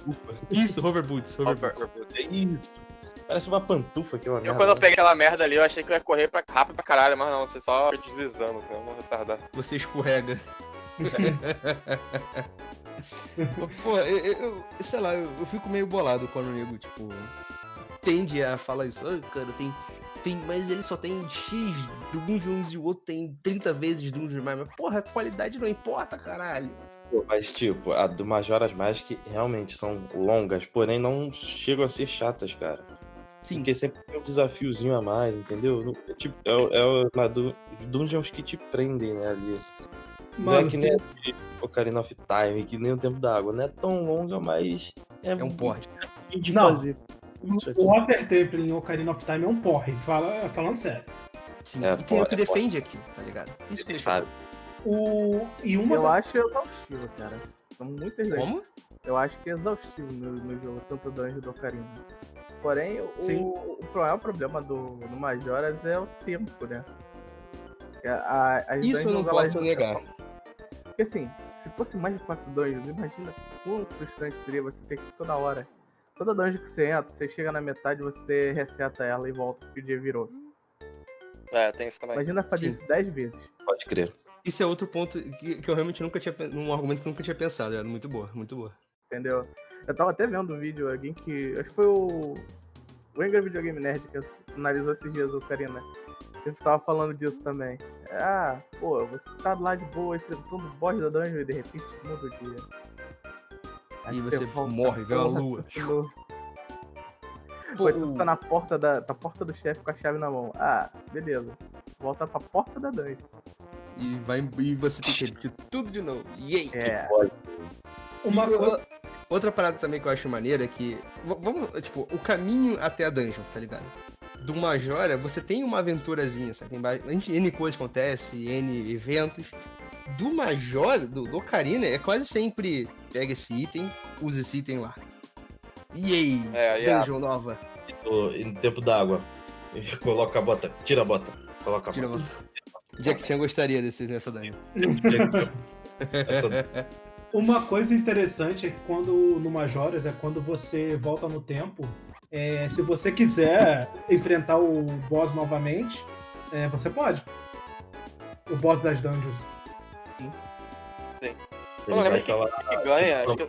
Isso, hover boots, hover Hover boots. Boot. É isso. Parece uma pantufa aquela Eu merda. quando eu peguei aquela merda ali, eu achei que eu ia correr pra, rápido pra caralho, mas não, você só deslizando, cara, não retardar. Você escorrega. Pô, eu, eu- eu- sei lá, eu, eu fico meio bolado quando o nego, tipo, tende a falar isso. "Ah, cara, tem, tem. Mas ele só tem X dungeons e o outro tem 30 vezes dungeons mais. Mas, porra, a qualidade não importa, caralho. Pô, Mas, tipo, a do Majora's Mask realmente são longas, porém não chegam a ser chatas, cara. Sim, Porque sempre tem um desafiozinho a mais, entendeu? É Tipo, é, é o- uma du- os dungeons que te prendem, né, ali. não é Mano, que nem de Ocarina of Time, que nem o Tempo da Água. Não é tão longa, mas é, é um porte. chatinho de Não. fazer. O chatinho. Water Temple em Ocarina of Time é um porre, fala, falando sério. Sim, É, e tem o que é defende aqui, tá ligado? Isso que me Sabe? O, e uma Eu da- acho exaustivo, cara. São muitas vezes. Como? Eu acho que é exaustivo no, no jogo, tanto dungeon do Ocarina. Porém, o, Sim. o maior problema do, do Majoras é o tempo, né? Que a- a- Isso eu não posso negar. Porque assim, se fosse mais de quatro dungeons, imagina quão frustrante seria você ter que ir toda hora. Toda dungeon que você entra, você chega na metade, você reseta ela e volta porque o dia virou. É, tem isso também. Imagina fazer Sim. isso dez vezes. Pode crer. Isso é outro ponto que, que eu realmente nunca tinha um argumento que eu nunca tinha pensado. Era muito boa, muito boa. Entendeu? Eu tava até vendo um vídeo, alguém que. Acho que foi o. O Angry Video Game Nerd que analisou esses dias, o Karina. Ele tava falando disso também. Ah, pô, você tá lá de boa, enfrentando o boss da dungeon e de repente muda o dia. Aí E você volta, morre, vê uma porra, lua. de novo. Pô, então você tá na porta da, na porta do chefe com a chave na mão. Ah, beleza. Volta pra porta da dungeon. E, vai, e você tem que repetir tudo de novo. Yay! É, Uma E coisa. o- Outra parada também que eu acho maneira é que. Vamos, tipo, o caminho até a dungeon, tá ligado? Do Majora, você tem uma aventurazinha, sabe? Tem N coisas que acontecem, N eventos. Do Majora, do, do Ocarina, é quase sempre pega esse item, usa esse item lá. Yay! É, aí é- dungeon nova. No, no tempo da água. Coloca a bota. Tira a bota. Coloca a Tira a bota. Jack Chan gostaria desse, nessa dungeon. Essa- Uma coisa interessante é que quando no Majoras é quando você volta no tempo. é, se você quiser enfrentar o boss novamente, é, você pode. O boss das dungeons. Eu não lembro tá lá. que ganha. Acho que,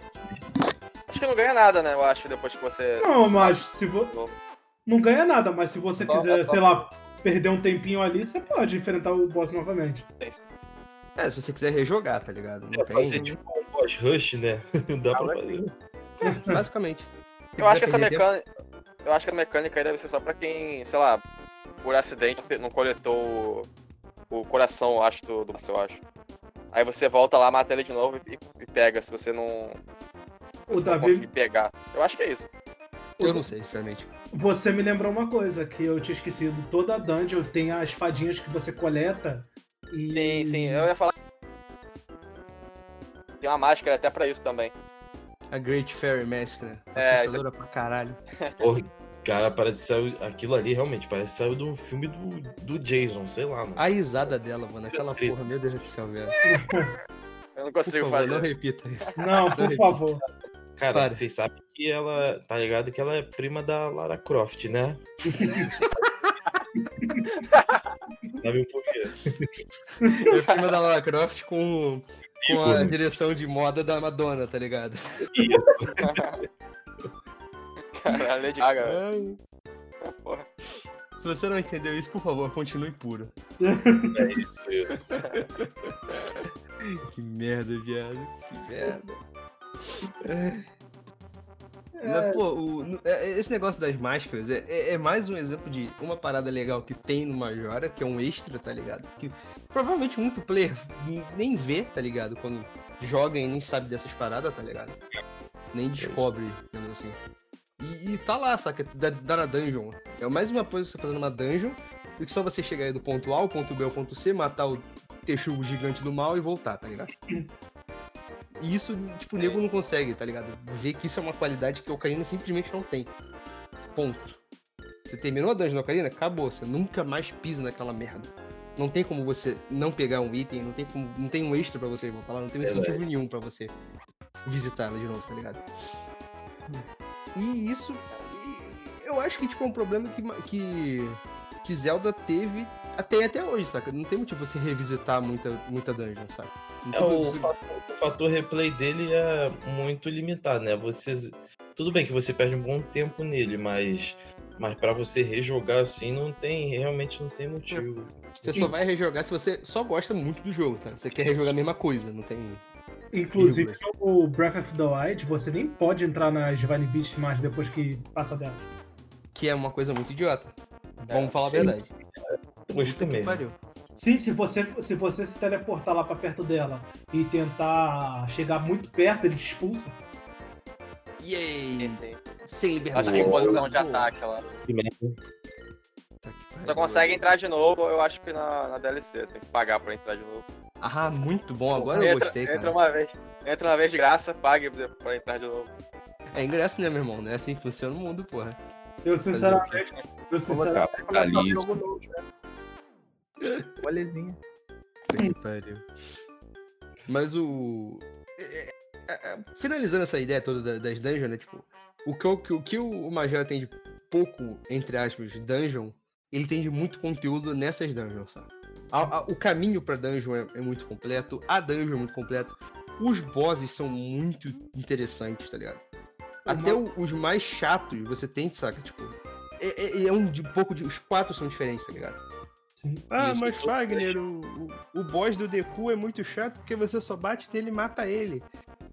acho que não ganha nada, né? Eu acho, depois que você. Não, mas se vo... não ganha nada, mas se você Só- quiser, é só- sei lá, perder um tempinho ali, você pode enfrentar o boss novamente. É, se você quiser rejogar, tá ligado? Não Pra fazer tem. tipo um boss rush, né? Dá pra Ah, fazer. Basicamente. Se Eu acho que essa perder tempo- mecânica. Eu acho que a mecânica aí deve ser só pra quem, sei lá, por acidente não coletou o, o coração, eu acho, do, do eu acho. Aí você volta lá, mata ele de novo e, e pega, se você não. Se O você não Davi- conseguir pegar. Eu acho que é isso. Eu não sei, sinceramente. Você me lembrou uma coisa que eu tinha esquecido. Toda dungeon tem as fadinhas que você coleta. E... Sim, sim. Eu ia falar. Tem uma máscara até pra isso também. A Great Fairy Mask, né? É, Assustadora pra caralho. Porra, cara, parece que saiu. Aquilo ali realmente parece que saiu de um filme do, do Jason, sei lá, mano. A risada dela, mano, aquela Triste. porra, meu Deus do céu, velho. Eu não Por consigo favor, fazer. não repita isso. Não, por favor. Cara, para. vocês sabem que ela. Tá ligado que ela é prima da Lara Croft, né? Sabe um porquê? É o filme da Lara Croft com, com a direção de moda da Madonna, tá ligado? Caralho, Gaga. velho. Ai, Porra. Se você não entendeu isso, por favor, continue puro. É isso. Que merda, viado. Que merda. É, Mas, pô, o- no- é- esse negócio das máscaras é, é- é mais um exemplo de uma parada legal que tem no Majora, que é um extra, tá ligado? Que provavelmente muito player nem vê, tá ligado? Quando joga e nem sabe dessas paradas, tá ligado? Nem descobre, digamos assim. E, e tá lá, saca? Da, da na dungeon. É mais uma coisa que você fazer numa dungeon do que só você chegar aí do ponto A ao ponto B ao ponto C, matar o texugo gigante do mal e voltar, tá ligado? E isso, tipo, o nego não consegue, tá ligado? Ver que isso é uma qualidade que o Ocarina simplesmente não tem. Ponto. Você terminou a dungeon Ocarina, acabou. Você nunca mais pisa naquela merda. Não tem como você não pegar um item, não tem, como, não tem um extra pra você voltar lá, não tem um Verdade. incentivo nenhum pra você visitar ela de novo, tá ligado? E isso, e eu acho que tipo, é um problema que, que, que Zelda teve até, até hoje, saca? Não tem motivo você revisitar muita, muita dungeon, saca? É, o, fator, o fator replay dele é muito limitado, né? Você, tudo bem que você perde um bom tempo nele, mas, mas para você rejogar assim não tem, realmente não tem motivo. Você só vai rejogar se você só gosta muito do jogo, tá? Você quer rejogar a mesma coisa, não tem. Inclusive, o Breath of the Wild, você nem pode entrar nas Divine Beasts mais depois que passa dela. Que é uma coisa muito idiota. Vamos falar a verdade. Mesmo. pariu. Sim, se você, se você se teleportar lá pra perto dela e tentar chegar muito perto, ele te expulsa. Yay! Sem liberdade. Acho que tem Boa, posição de ataque lá. Pariu. Só consegue entrar de novo, eu acho que na, na DLC. Você tem que pagar pra entrar de novo. Ah, muito bom. Agora eu entra, gostei, entra cara. uma vez. Entra uma vez de graça, pague pra entrar de novo. É ingresso, né, meu irmão? Não é assim que funciona o mundo, porra. Eu sinceramente. Eu Vou sinceramente. botar começar Molezinha. Que pariu. Mas o. é, é, é, Finalizando essa ideia toda da- das dungeons, né? Tipo, o que, o, que- o que o Major tem de pouco, entre aspas, dungeon, ele tem de muito conteúdo nessas dungeons, sabe? A- a- o caminho pra dungeon é, é muito completo, a dungeon é muito completo. Os bosses são muito interessantes, tá ligado? Até o- os mais chatos você tem, saca? Tipo, é, é- é um de pouco de. Os quatro são diferentes, tá ligado? Sim. Ah, Isso, mas Fagner, o, o, o boss do Deku é muito chato porque você só bate nele e mata ele.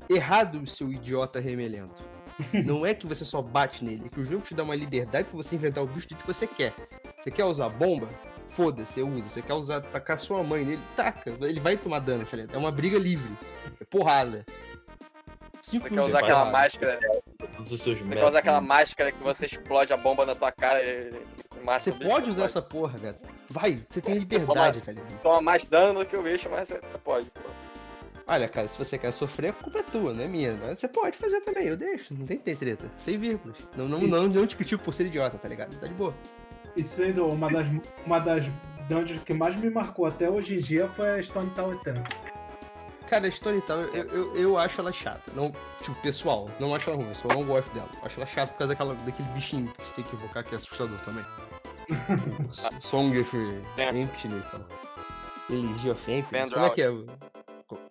Errado, seu idiota remelento. Não é que você só bate nele, é que o jogo te dá uma liberdade pra você inventar o bicho do que você quer. Você quer usar bomba? Foda-se, você usa. Você quer usar, tacar sua mãe nele? Taca. Ele vai tomar dano, tá ligado? É uma briga livre. É porrada. Cinco Você quer usar aquela máscara. Seus Você quer usar aquela máscara que você explode a bomba na tua cara e e mata Você pode usar essa porra, velho. Vai, você tem liberdade, tá ligado? Toma mais dano do que o bicho, mas você pode. pô. Olha, cara, se você quer sofrer, a culpa é tua, não é minha. Mas Você pode fazer também, eu deixo, não tem que ter treta. Sem vírgulas. Não, não, não, não te critico por ser idiota, tá ligado? Tá de boa. E sendo uma das, uma das dungeons que mais me marcou até hoje em dia foi a Stone Tower Temple. Cara, a Storytime, eu, eu, eu acho ela chata. Não, tipo, pessoal, não acho ela ruim, eu só não gosto dela. Acho ela chata por causa daquela, daquele bichinho que você tem que invocar, que é assustador também. Song of Empty, então. Elegia of. Band Como é que é?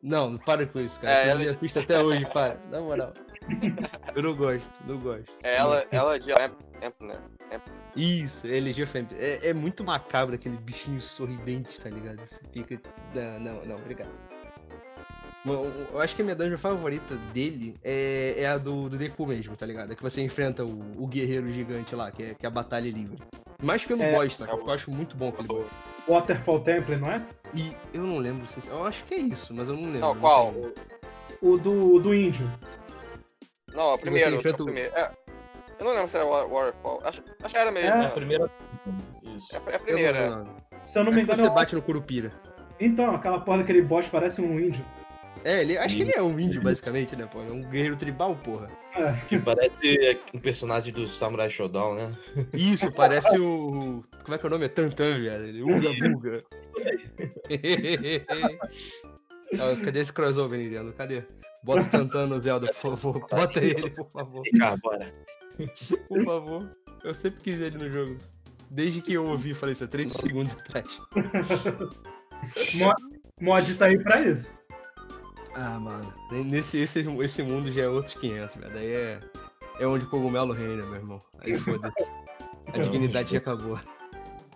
Não, para com isso, cara. É, eu ela- me assusta até hoje, para. Na moral. Eu não gosto, não gosto. É ela, ela de Amp, Amp, né? Isso, elegia of Empty. É, é muito macabro aquele bichinho sorridente, tá ligado? Você fica. Não, não, não, obrigado. Eu acho que a minha dungeon favorita dele é, é a do, do Deku mesmo, tá ligado? É que você enfrenta o, o guerreiro gigante lá, que é, que é a batalha livre. Mais pelo É, boss, tá? é o- Eu acho muito bom aquele boss. Waterfall Temple, não é? E eu não lembro se. Eu acho que é isso, mas eu não lembro. Não, qual? O do, do índio. Não, o primeiro. enfrenta o o- primeiro. É, eu não lembro se era Wa- Waterfall. Acho, acho que era mesmo. É. É a primeira. Isso. É, é a Eu primeira. não lembro. o nome. Se eu não É me engano, você é bate no Curupira. então, aquela porra daquele boss parece um índio. É, ele, acho que ele é um índio, basicamente, né, pô? É um guerreiro tribal, porra. É. Que parece um personagem do Samurai Shodown, né? Isso, parece o. Como é que é o nome? É Tantan, velho. Uga Buga. Cadê esse crossover, Nintendo? Cadê? Bota o Tantan no Zelda, por favor. Bota ele, por favor. Vem cá, bora. Por favor. Eu sempre quis ele no jogo. Desde que eu ouvi, falei isso há 30 segundos atrás. Mod tá aí pra isso. Ah, mano. Nesse, esse, esse mundo já é outros 500, velho. Daí é, é onde o cogumelo reina, meu irmão. Aí foda-se. A dignidade já acabou.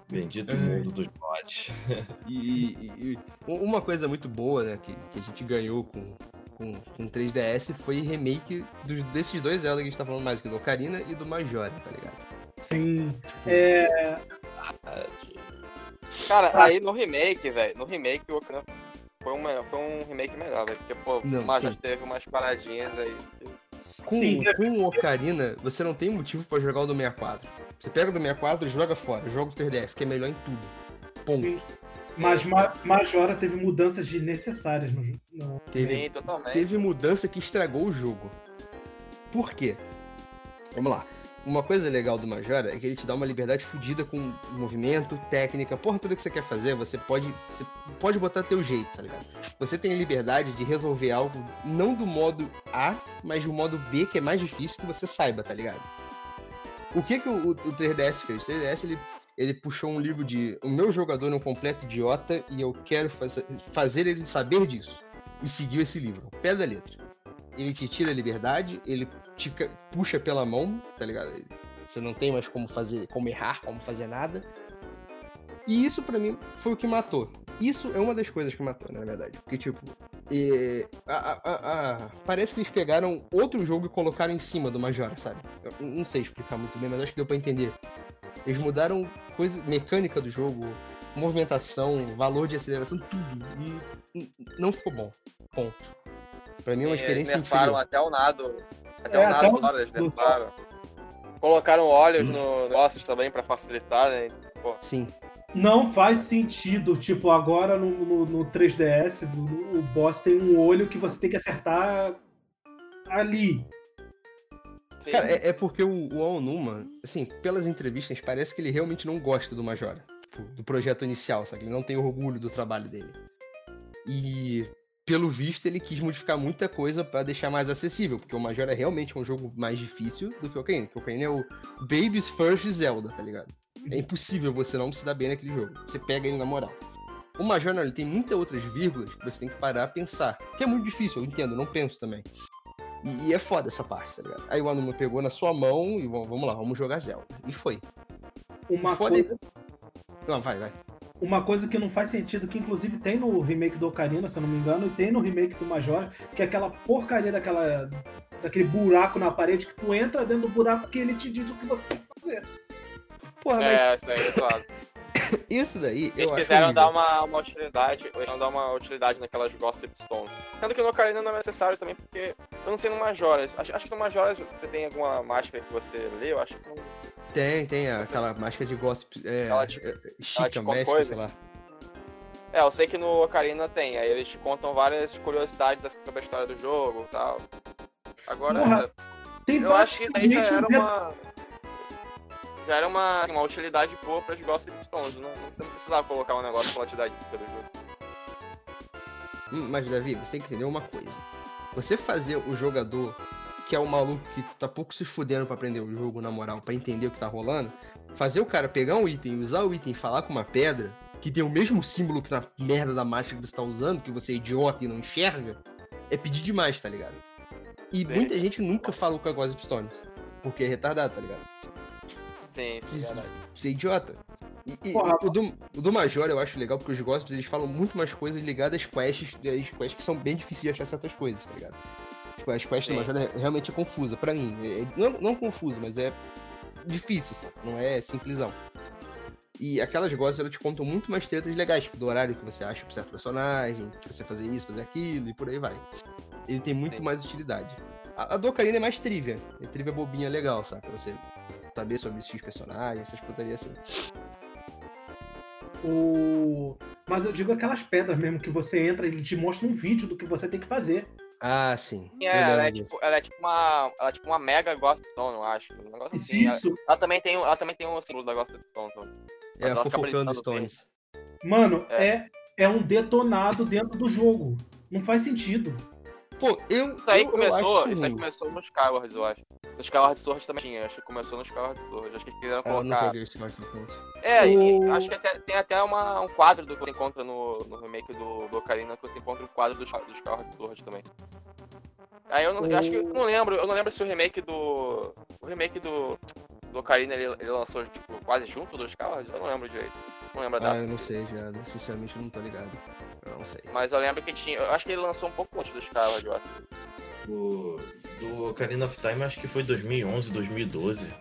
Bendito mundo dos mods. E, e- e uma coisa muito boa, né, que, que a gente ganhou com, com, com 3DS foi remake dos, desses dois Zelda que a gente tá falando mais aqui, do Ocarina e do Majora, tá ligado? Sim. É, Cara, Ah. aí no remake, velho, no remake o Ocarina foi, uma, foi um remake melhor, velho. Porque, pô, Não, mas já teve umas paradinhas aí. Com, Sim, com o Ocarina, você não tem motivo pra jogar o do 64. Você pega o do 64 e joga fora, joga o 3DS, que é melhor em tudo. Ponto. sim. Mas Ma- Majora teve mudanças desnecessárias no jogo. No... Teve, Sim, totalmente. teve mudança que estragou o jogo. Por quê? Vamos lá. Uma coisa legal do Majora é que ele te dá uma liberdade fodida com movimento, técnica, porra, tudo que você quer fazer, você pode, você pode botar teu jeito, tá ligado? Você tem a liberdade de resolver algo não do modo A, mas do modo B, que é mais difícil que você saiba, tá ligado? O que que o, o 3DS fez? O 3DS ele, ele puxou um livro de o meu jogador é um completo idiota e eu quero faz- fazer ele saber disso. E seguiu esse livro, pé da letra. Ele te tira a liberdade, ele te puxa pela mão, tá ligado? Você não tem mais como fazer, como errar, como fazer nada. E isso pra mim foi o que matou. Isso é uma das coisas que matou, na verdade. Porque, tipo, parece que eles pegaram outro jogo e colocaram em cima do Majora, sabe? Eu não sei explicar muito bem, mas acho que deu pra entender. Eles mudaram coisa mecânica do jogo, movimentação, valor de aceleração, tudo. E não ficou bom. Ponto. Pra mim é uma Eles experiência nerfaram inferior. até o nado. Até É, o nado até o- eles do- nerfaram. Colocaram óleos no ossos também pra facilitar, né? Pô, Sim. Não faz sentido, tipo, agora no, no, no 3DS, o, o boss tem um olho que você tem que acertar ali. Sim. Cara, é, é porque o, o Aonuma, assim, pelas entrevistas, parece que ele realmente não gosta do Majora. Tipo, do projeto inicial, sabe? Ele não tem orgulho do trabalho dele. E, pelo visto, ele quis modificar muita coisa pra deixar mais acessível, porque o Majora é realmente um jogo mais difícil do que o Ocarina. Porque o Ocarina é o Baby's First Zelda, tá ligado? É impossível você não se dar bem naquele jogo. Você pega ele na moral. O Major, não, ele tem muitas outras vírgulas que você tem que parar a pensar. Que é muito difícil, eu entendo, não penso também. E, e é foda essa parte, tá ligado? Aí o Anuma pegou na sua mão e vamos lá, vamos jogar Zelda. E foi. Uma Foda- coisa, Não, vai, vai. Uma coisa que não faz sentido, que inclusive tem no remake do Ocarina, se eu não me engano, e tem no remake do Majora, que é aquela porcaria daquela. daquele buraco na parede que tu entra dentro do buraco que ele te diz o que você tem que fazer. Porra, mas É, isso aí é zoado. isso daí Eles eu acho. quiseram horrível. dar uma, uma utilidade, eles quiseram dar uma utilidade naquelas Gossip Stones. Sendo que no Ocarina não é necessário também, porque eu não sei no Majoras. Acho, acho que no Majoras você tem alguma máscara que você lê, eu acho que não. Tem, tem aquela máscara de gossip. É, Ela te- é, Chica, Mestre, coisa. sei lá. É, eu sei que no Ocarina tem, aí eles te contam várias curiosidades assim, sobre a história do jogo e tal. Agora, Porra, Tem eu acho que isso aí já era um uma. Já era uma, uma utilidade boa para as Gossip Stones. Não, não precisava colocar um negócio pra te dar dica do jogo. Hum, Mas, Davi, você tem que entender uma coisa. Você fazer o jogador, que é o maluco que tá pouco se fudendo pra aprender o jogo, na moral, pra entender o que tá rolando, fazer o cara pegar um item, usar o item e falar com uma pedra, que tem o mesmo símbolo que na merda da máscara que você tá usando, que você é idiota e não enxerga, é pedir demais, tá ligado? E muita gente nunca falou com a Gossip Stones, porque é retardado, tá ligado? Sim, sim, Isso. verdade. Ser idiota. E, e Porra. o, do, o do Major eu acho legal porque os gossips eles falam muito mais coisas ligadas às quests, às quests que são bem difíceis de achar certas coisas, tá ligado? Tipo, as quests do Sim. Major é, realmente é confusa, pra mim. É- é- não, não confusa, mas é difícil, sabe? Não é simplesão. E aquelas gossips elas te contam muito mais tretas legais, tipo, do horário que você acha pra certo personagem, que você fazer isso, fazer aquilo e por aí vai. Ele tem muito Sim. mais utilidade. A, a do Ocarina é mais trivia. É trivia bobinha legal, sabe? Pra você saber sobre esses personagens, essas putarias assim. O... Mas eu digo aquelas pedras mesmo, que você entra e ele te mostra um vídeo do que você tem que fazer. Ah, sim. É, ela, é tipo, ela é tipo uma. Ela é tipo uma mega Ghost Stone, eu acho. Um negócio assim. Ela, Isso, ela também tem, ela também tem um símbolo da Ghost Stone. então. É ela fofocando Stones. mano, É. é. É, um detonado dentro do jogo. Não faz sentido. Pô, eu. Isso aí eu, eu começou. acho isso aí começou nos Skyward, eu acho. Nos Skyward Sword também tinha, acho que começou nos Skyward Sword. Acho que eles quiseram Ah, eu não colocar. joguei Stones. É, e O- acho que até- tem até uma, um quadro do que você encontra no, no remake do, do Ocarina, que você encontra o quadro dos do Skyward Sword também. Aí eu, não, eu acho que eu não lembro, eu não lembro se o remake do. O remake do. Do Ocarina ele, ele lançou tipo, quase junto do Skyward, eu não lembro direito. Não lembro a Ah, eu não sei, já. Sinceramente, eu não tô ligado. Não sei. Mas eu lembro que tinha. Eu acho que ele lançou um pouco antes do Skyward, eu acho. Do, do Ocarina of Time, acho que foi 2011, 2012.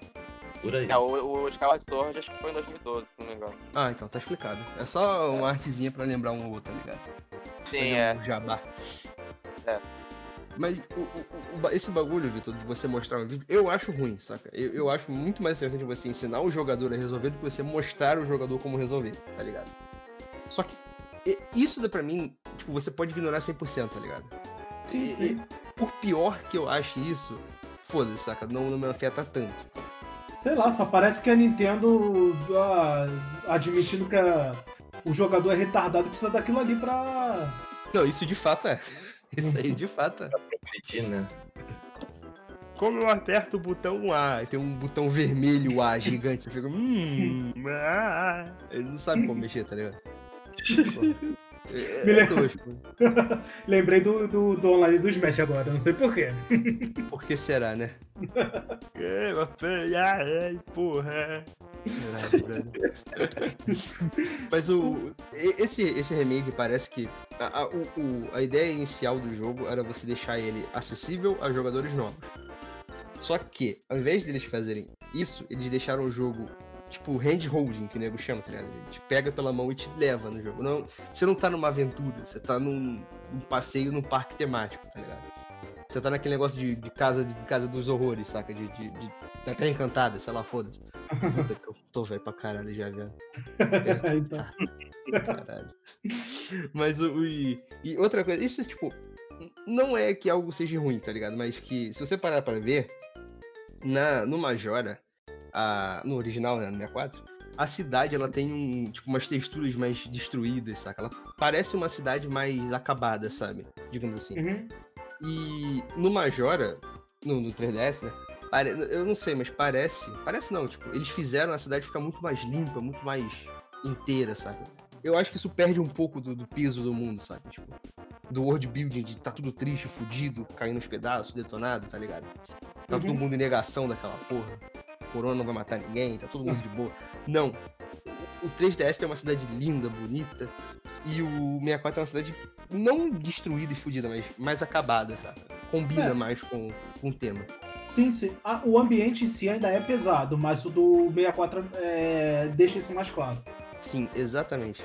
Por aí. É, o, o Skyward Sword acho que foi em 2012, se não me engano. Ah, então tá explicado. É só uma artezinha pra lembrar um ou outro, tá ligado? Sim, Fazer é. um jabá. É. Mas o- o- o esse bagulho, Vitor, de você mostrar o vídeo, eu acho ruim, saca? Eu, eu acho muito mais interessante você ensinar o jogador a resolver do que você mostrar o jogador como resolver, tá ligado? Só que isso dá pra mim, tipo, você pode ignorar 100%, tá ligado? Sim, E- sim. e por pior que eu ache isso, foda-se, saca? Não, não me afeta tanto. Sei lá, só parece que a Nintendo ah, admitindo que a- o jogador é retardado precisa daquilo ali pra. Não, isso de fato é. Isso aí de fato é. Né? Como eu aperto o botão A, e tem um botão vermelho A gigante, você fica. Hum. ah", Ele não sabe como mexer, tá ligado? É, é tosco. Lembrei do, do, do online do Smash agora, não sei porquê. Por que será, né? É, ai, porra. Mas o. Esse, esse remake parece que. A, a, o- o- a ideia inicial do jogo era você deixar ele acessível a jogadores novos. Só que, ao invés deles fazerem isso, eles deixaram o jogo. Tipo, hand-holding, que o nego chama, tá ligado? Ele te pega pela mão e te leva no jogo. Não, você não tá numa aventura, você tá num, num passeio num parque temático, tá ligado? Você tá naquele negócio de, de casa de casa dos horrores, saca? De, de, de Terra Encantada, sei lá, foda-se. Puta que eu tô velho pra caralho já, velho. então, Caralho. Mas o. E, e outra coisa, isso, tipo, não é que algo seja ruim, tá ligado? Mas que, se você parar pra ver, Na, no Majora, a, no original, né, no 64, a cidade ela tem um, tipo, umas texturas mais destruídas, saca? Ela parece uma cidade mais acabada, sabe? Digamos assim. Uhum. E no Majora, no, no 3DS, né? pare- Eu não sei, mas parece. Parece não, tipo, eles fizeram a cidade ficar muito mais limpa, muito mais inteira, saca? Eu acho que isso perde um pouco do, do peso do mundo, sabe? Tipo, do world building de tá tudo triste, fudido, caindo nos pedaços, detonado, tá ligado? Tá todo Uhum. mundo em negação daquela porra. Corona não vai matar ninguém, tá todo mundo de boa. Não. O 3DS tem uma cidade linda, bonita. E o 64 é uma cidade não destruída e fudida, mas mais acabada, sabe? Combina É. mais com, com o tema. Sim, sim. Ah, o ambiente em si ainda é pesado, mas o do 64 é, deixa isso mais claro. Sim, exatamente.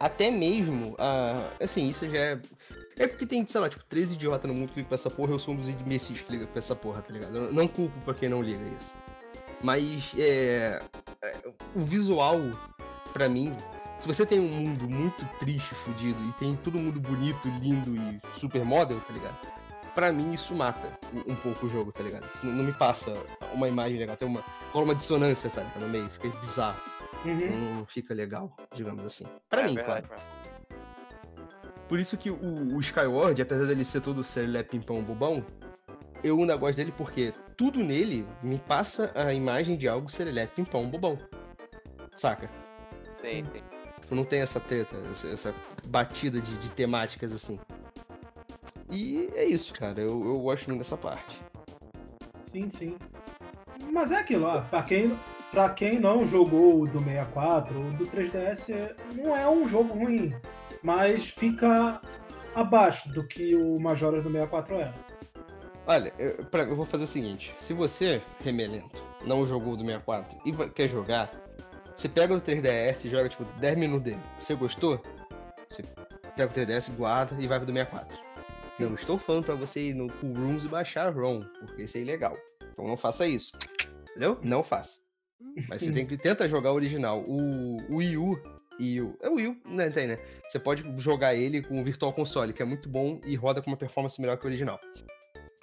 Até mesmo, ah, assim, isso já é. É porque tem, sei lá, tipo, três idiotas no mundo que ligam pra essa porra, eu sou um dos imbecis que liga pra essa porra, tá ligado? Eu não culpo pra quem não liga isso. Mas, é. é, O visual, pra mim, se você tem um mundo muito triste, fudido, e tem todo mundo bonito, lindo e super model, tá ligado? Pra mim, isso mata um- pouco o jogo, tá ligado? Isso não, não me passa uma imagem legal, tem uma. rola uma dissonância, tá ligado? No meio, fica bizarro Uhum. não fica legal, digamos assim. Pra É mim, verdade, claro. mano. Por isso que o, o Skyward, apesar dele ser todo serelepe pimpão bobão, eu ainda gosto dele porque tudo nele me passa a imagem de algo serelepe pimpão bobão. Saca? Sim, sim. Tipo, não tem essa treta, essa, essa batida de, de temáticas assim. E é isso, cara. Eu, eu gosto muito dessa parte. Sim, sim. Mas é aquilo, ó, pra quem, pra quem não jogou o do 64, o do 3DS é- não é um jogo ruim, mas fica abaixo do que o Majora's do 64 era. Olha, eu, pra- eu vou fazer o seguinte: se você, remelento, não jogou o do 64 e vai- quer jogar, você pega o 3DS e joga tipo 10 minutos dele. Você gostou? Você pega o 3DS, guarda e vai pro do 64. Não estou falando pra você ir no Cool Rooms e baixar a ROM, porque isso é ilegal. Então não faça isso. Entendeu? Não faça. Mas você tem que tentar jogar o original. O, o Wii U e o. É o Wii né? Tem, né? Você pode jogar ele com o Virtual Console, que é muito bom e roda com uma performance melhor que o original.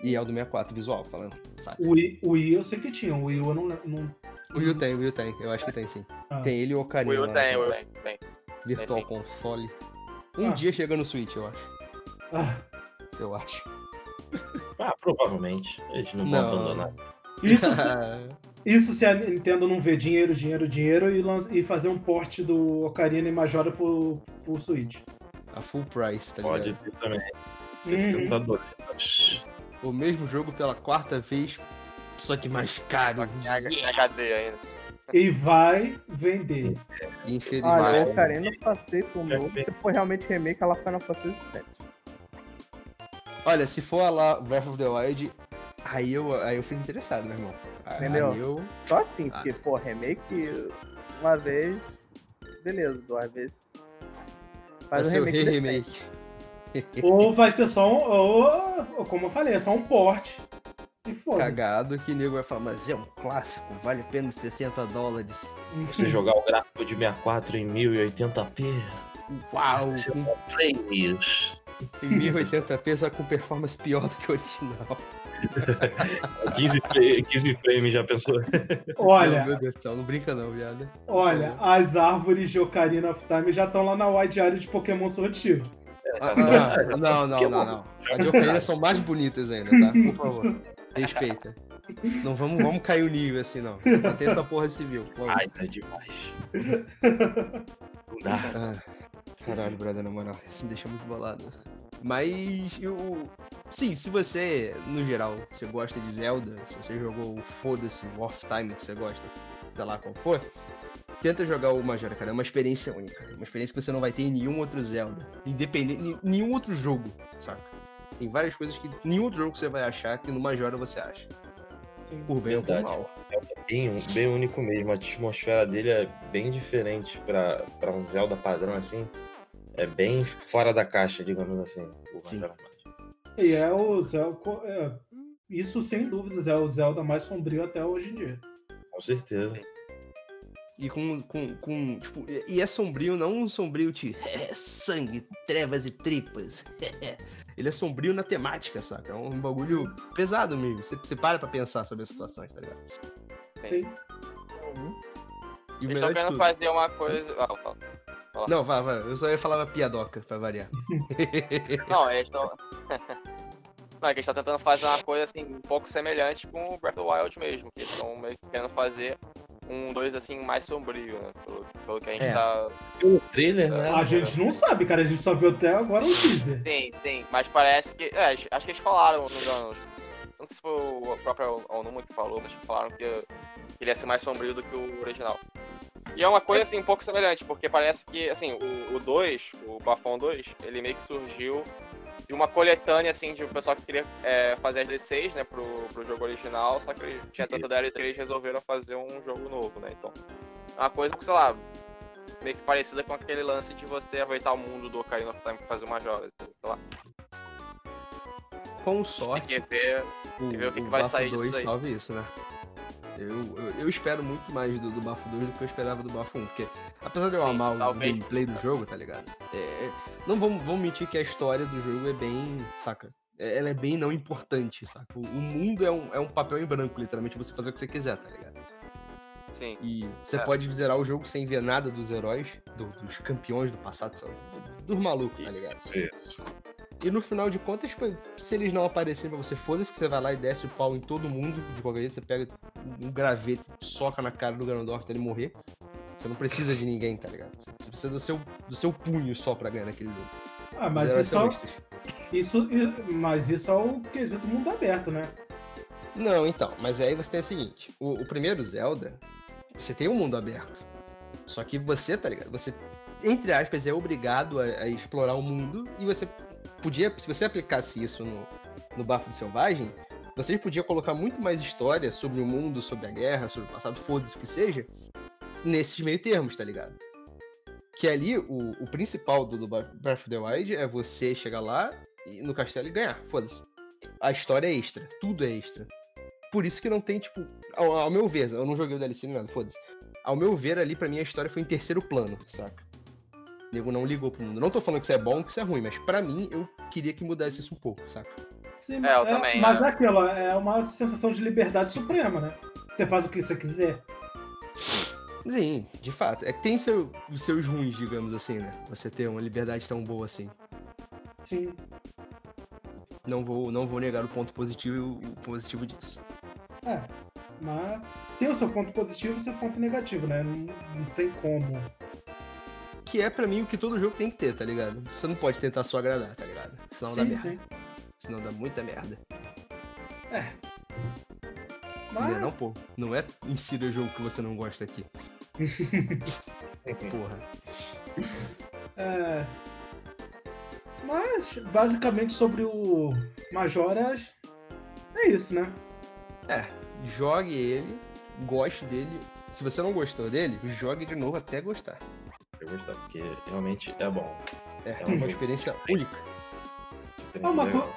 E é o do 64 visual, falando, sabe? O Wii, o Wii eu sei que tinha, o Wii eu não, não O Wii tem, o Wii tem. Eu acho que tem sim. Ah. Tem ele e o O Ocarina. Will lá, tem, o? Will tem, tem. Virtual sim. Console. Um Ah. dia chega no Switch, eu acho. Ah, Eu acho. Ah, provavelmente. Eles não vão abandonar. isso, isso se a Nintendo não vê dinheiro, dinheiro, dinheiro e, e fazer um port do Ocarina e Majora pro, pro Switch. a full price, tá Pode ligado? ser também. 60 dólares. O mesmo jogo pela quarta vez, só que mais caro. Só que em H- em HD ainda. E vai vender. Infelizmente. Olha, o Ocarina eu só aceito o novo. Se for realmente remake, ela Final Fantasy VII. Olha, se for lá Breath of the Wild, aí eu, aí eu fico interessado, meu irmão. Aí Entendeu? eu. Só assim, Ah. porque, pô, remake uma vez, beleza, duas vezes. Vai Faz um ser o remake. re-remake. Ou vai ser só um. Ou, como eu falei, é só um port. E foda-se. Cagado que o nego vai falar, mas é um clássico, vale a pena 60 dólares. Você jogar o gráfico de 64 em 1080p. Uau! Você Com, com frames. em 1080p, só com performance pior do que o original. 15, fra- 15 frames, já pensou? Olha, meu Deus do céu, não brinca não, viado. olha, as árvores de Ocarina of Time já estão lá na wide area de Pokémon Shield. Ah, tá ah, não, não, não, não. As de Ocarina são mais bonitas ainda, tá? Por favor. Respeita. Não vamos, vamos cair o nível assim, não. Mantém essa porra civil. favor. Ai, tá demais. Não dá. Ah, caralho, brother, na moral, isso me deixa muito bolado. Mas eu. Sim, se você, no geral, você gosta de Zelda, se você jogou o foda-se, o off-time que você gosta, sei lá qual for, tenta jogar o Majora, cara. É uma experiência única. Uma experiência que você não vai ter em nenhum outro Zelda. Independente. Nenhum outro jogo, saca? Tem várias coisas que nenhum outro jogo você vai achar que no Majora você acha. Sim. Por bem ou por Verdade. mal. Zelda é bem, bem único mesmo. A atmosfera dele é bem diferente pra um Zelda padrão assim. É bem fora da caixa, digamos assim. o Sim. Mask. E é o Zelda. é, isso sem dúvidas é o Zelda mais sombrio até hoje em dia. Com certeza. E com, com, com tipo, e- e é sombrio, não um sombrio de é, sangue, trevas e tripas. ele é sombrio na temática, saca? É um bagulho pesado mesmo. Você, você para pra pensar sobre as situações, tá ligado? Sim. E o Eles melhor estão de querendo tudo. fazer uma coisa. Ah, fala. Não, vai, vai. Eu só ia falar uma piadoca pra variar. Não, eles estão. Não, é que eles estão tentando fazer uma coisa assim, um pouco semelhante com o Breath of the Wild mesmo. Que eles estão meio que querendo fazer um 2 assim mais sombrio, né? Pelo, pelo que a gente É. tá. O trailer, né? A gente não sabe, cara. A gente só viu até agora o teaser. Sim, sim, mas parece que. É, acho que eles falaram, não me engano. Não sei se foi o próprio Onuma que falou, mas falaram que, que ele ia ser mais sombrio do que o original. E é uma coisa assim um pouco semelhante, porque parece que assim, o 2, o, Bafão 2, ele meio que surgiu de uma coletânea assim de um pessoal que queria é, fazer as DLCs, né, pro, pro jogo original, só que tinha tanta DLC que eles resolveram fazer um jogo novo, né? Então, é uma coisa, sei lá, meio que parecida com aquele lance de você aproveitar o mundo do Ocarina of Time pra fazer uma joga, sei lá. Com Tem sorte, que ver o, ver o que o que vai Bafo sair disso 2 daí. salve isso, né? Eu, eu, eu espero muito mais do, do Bafo 2 do que eu esperava do Bafo 1, porque apesar de eu Sim, amar o talvez. gameplay do jogo, tá ligado? É, é- não vamos, vamos mentir que a história do jogo é bem, saca? É- Ela é bem não importante, saca? O, o mundo é um, é um papel em branco, literalmente, você fazer o que você quiser, tá ligado? Sim. E você É. pode zerar o jogo sem ver nada dos heróis, do- dos campeões do passado, sabe? dos malucos, tá ligado? Isso. E no final de contas, tipo, se eles não aparecerem pra você, foda-se que você vai lá e desce o pau em todo mundo. De qualquer jeito, você pega um gravete, soca na cara do Ganondorf até ele morrer. Você não precisa de ninguém, tá ligado? Você precisa do seu, do seu punho só pra ganhar naquele jogo. Ah, mas isso, é, isso, mas isso é o quesito mundo aberto, né? Não, então, mas aí você tem o seguinte: o, o primeiro Zelda, você tem um mundo aberto. Só que você, tá ligado? Você, entre aspas, é obrigado a, a explorar o mundo e você podia, se você aplicasse isso no, no Bafo do Selvagem, você podia colocar muito mais história sobre o mundo, sobre a guerra, sobre o passado, foda-se o que seja, nesses meio termos, tá ligado? Que ali, o, o principal do, do Breath of the Wild é você chegar lá e, no castelo e ganhar, foda-se. A história é extra, tudo é extra. Por isso que não tem, tipo, ao, ao meu ver, eu não joguei o DLC nem nada, foda-se. Ao meu ver, ali, pra mim, a história foi em terceiro plano, saca? O nego não ligou pro mundo. Não tô falando que isso é bom, que isso é ruim, mas pra mim, eu queria que mudasse isso um pouco, saca? Sim, É, eu também, Mas é. é aquilo, é uma sensação de liberdade suprema, né? Você faz o que você quiser. Sim, de fato. É que tem seu- os seus ruins, digamos assim, né? Você ter uma liberdade tão boa assim. Sim. Não vou, não vou negar o ponto positivo e o, o positivo disso. É. Mas tem o seu ponto positivo e o seu ponto negativo, né? Não, não tem como. Que é pra mim o que todo jogo tem que ter, tá ligado? Você não pode tentar só agradar, tá ligado? Senão dá Sim, merda. sim. Senão dá muita merda. Mas, Não é não, pô. Não é insira jogo que você não gosta aqui. Porra. é... Mas, basicamente, sobre o Majoras, é isso, né? É, jogue ele, goste dele. Se você não gostou dele, jogue de novo até gostar. Eu gostar, porque realmente é bom. É, É é um uma experiência única. É uma, co-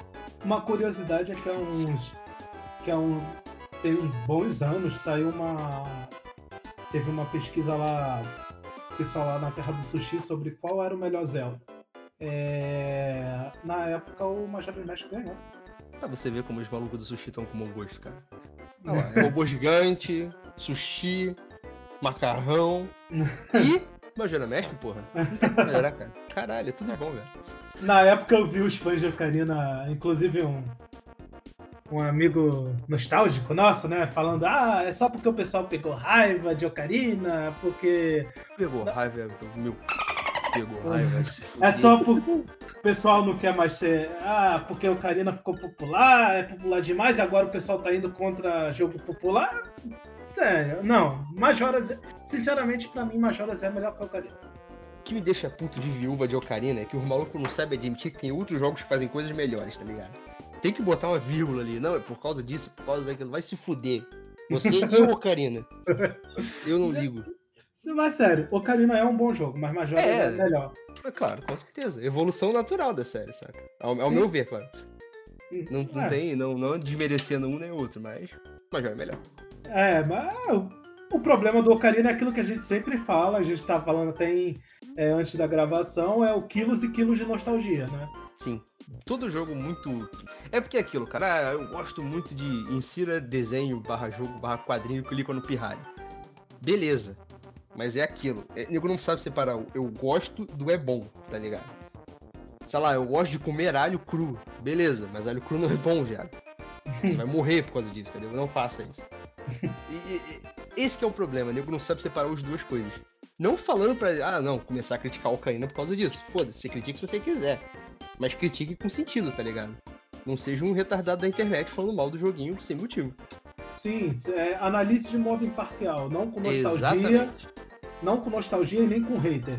uma curiosidade é que há uns. que há um. tem uns bons anos saiu uma. teve uma pesquisa lá. pessoal lá na Terra do Sushi sobre qual era o melhor Zelda. É, na época o Majora's Mask ganhou. Pra você ver como os malucos do sushi estão com bom gosto, cara. Olha lá, é robô gigante, sushi, macarrão e Majora Mask, porra. Isso tem que melhorar, cara. Caralho, é tudo bom, velho. Na época eu vi os fãs de Ocarina, inclusive um, um amigo nostálgico nosso, né? Falando, ah, é só porque o pessoal pegou raiva de Ocarina, porque. Pegou raiva, é meu. Pegou raiva. É só porque pessoal não quer mais ser. Ah, porque Ocarina ficou popular, é popular demais, e agora o pessoal tá indo contra jogo popular? Sério, não. Majoras, sinceramente, pra mim, Majoras é melhor que Ocarina. O que me deixa puto de viúva de Ocarina é que os malucos não sabem admitir que tem outros jogos que fazem coisas melhores, tá ligado? Tem que botar uma vírgula ali. Não, é por causa disso, por causa daquilo. Vai se fuder. Você e o Ocarina. Eu não ligo. Mas sério, Ocarina é um bom jogo, mas Majoras é, É. melhor. É claro, com certeza. Evolução natural da série, saca? Ao, ao meu ver, claro. Não, não É. tem, não, não desmerecendo um nem outro, mas Major é melhor. É, mas O problema do Ocarina é aquilo que a gente sempre fala, a gente tá falando até em, é, antes da gravação, é o quilos e quilos de nostalgia, né? Sim. Todo jogo muito. É porque é aquilo, cara. ah, Eu gosto muito de insira desenho barra jogo barra quadrinho clica no pirralho. Beleza. Mas é aquilo. É, nego não sabe separar o eu gosto do é bom, tá ligado? Sei lá, eu gosto de comer alho cru. Beleza, mas alho cru não é bom, viado. Você vai morrer por causa disso, entendeu? Não faça isso. E, e- esse que é o problema, nego não sabe separar as duas coisas. Não falando pra, ah, não, começar a criticar o Caína por causa disso. Foda-se, você critique se você quiser. Mas critique com sentido, tá ligado? Não seja um retardado da internet falando mal do joguinho sem motivo. Sim, é, analise de modo imparcial, não com nostalgia, Exatamente. Não com nostalgia e nem com hater.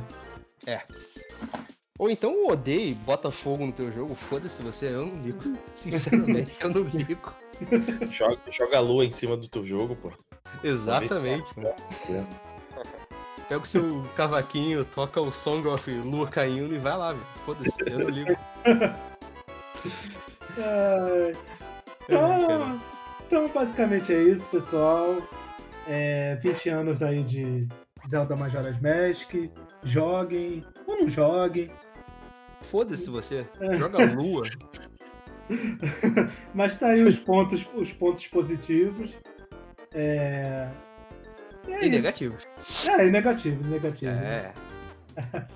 Ou então odeie, bota fogo no teu jogo, foda-se você, eu não ligo. Sinceramente, eu não ligo. Joga, joga a lua em cima do teu jogo, pô. Exatamente. mano. Pega o seu cavaquinho, toca o Song of Lua caindo e vai lá, velho. Foda-se, eu não ligo. É, Então, então, basicamente é isso, pessoal. É, 20 anos aí de Zelda Majora's Mask. Joguem ou não joguem. Foda-se você. Joga Lua. Mas tá aí os pontos, os pontos positivos. É, e é E isso. negativos. É, e negativos, negativos. É.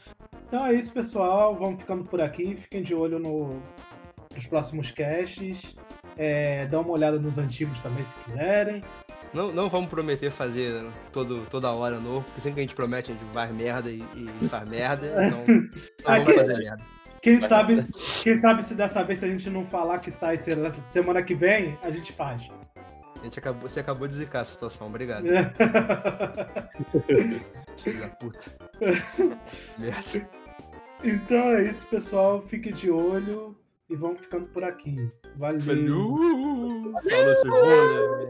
Então é isso, pessoal. Vamos ficando por aqui. Fiquem de olho no, nos próximos casts. É, dá uma olhada nos antigos também, se quiserem. Não, não vamos prometer fazer todo, toda hora novo, porque sempre que a gente promete, a gente faz merda e, e faz merda. Então, não vamos Aqui- fazer merda. Quem sabe, quem sabe se dessa vez, se a gente não falar que sai se- semana que vem, a gente faz. A gente acabou, você acabou de zicar a situação, obrigado. Filho da puta. Merda. então é isso, pessoal. Fique de olho e vamos ficando por aqui. Valeu. Falou, Falou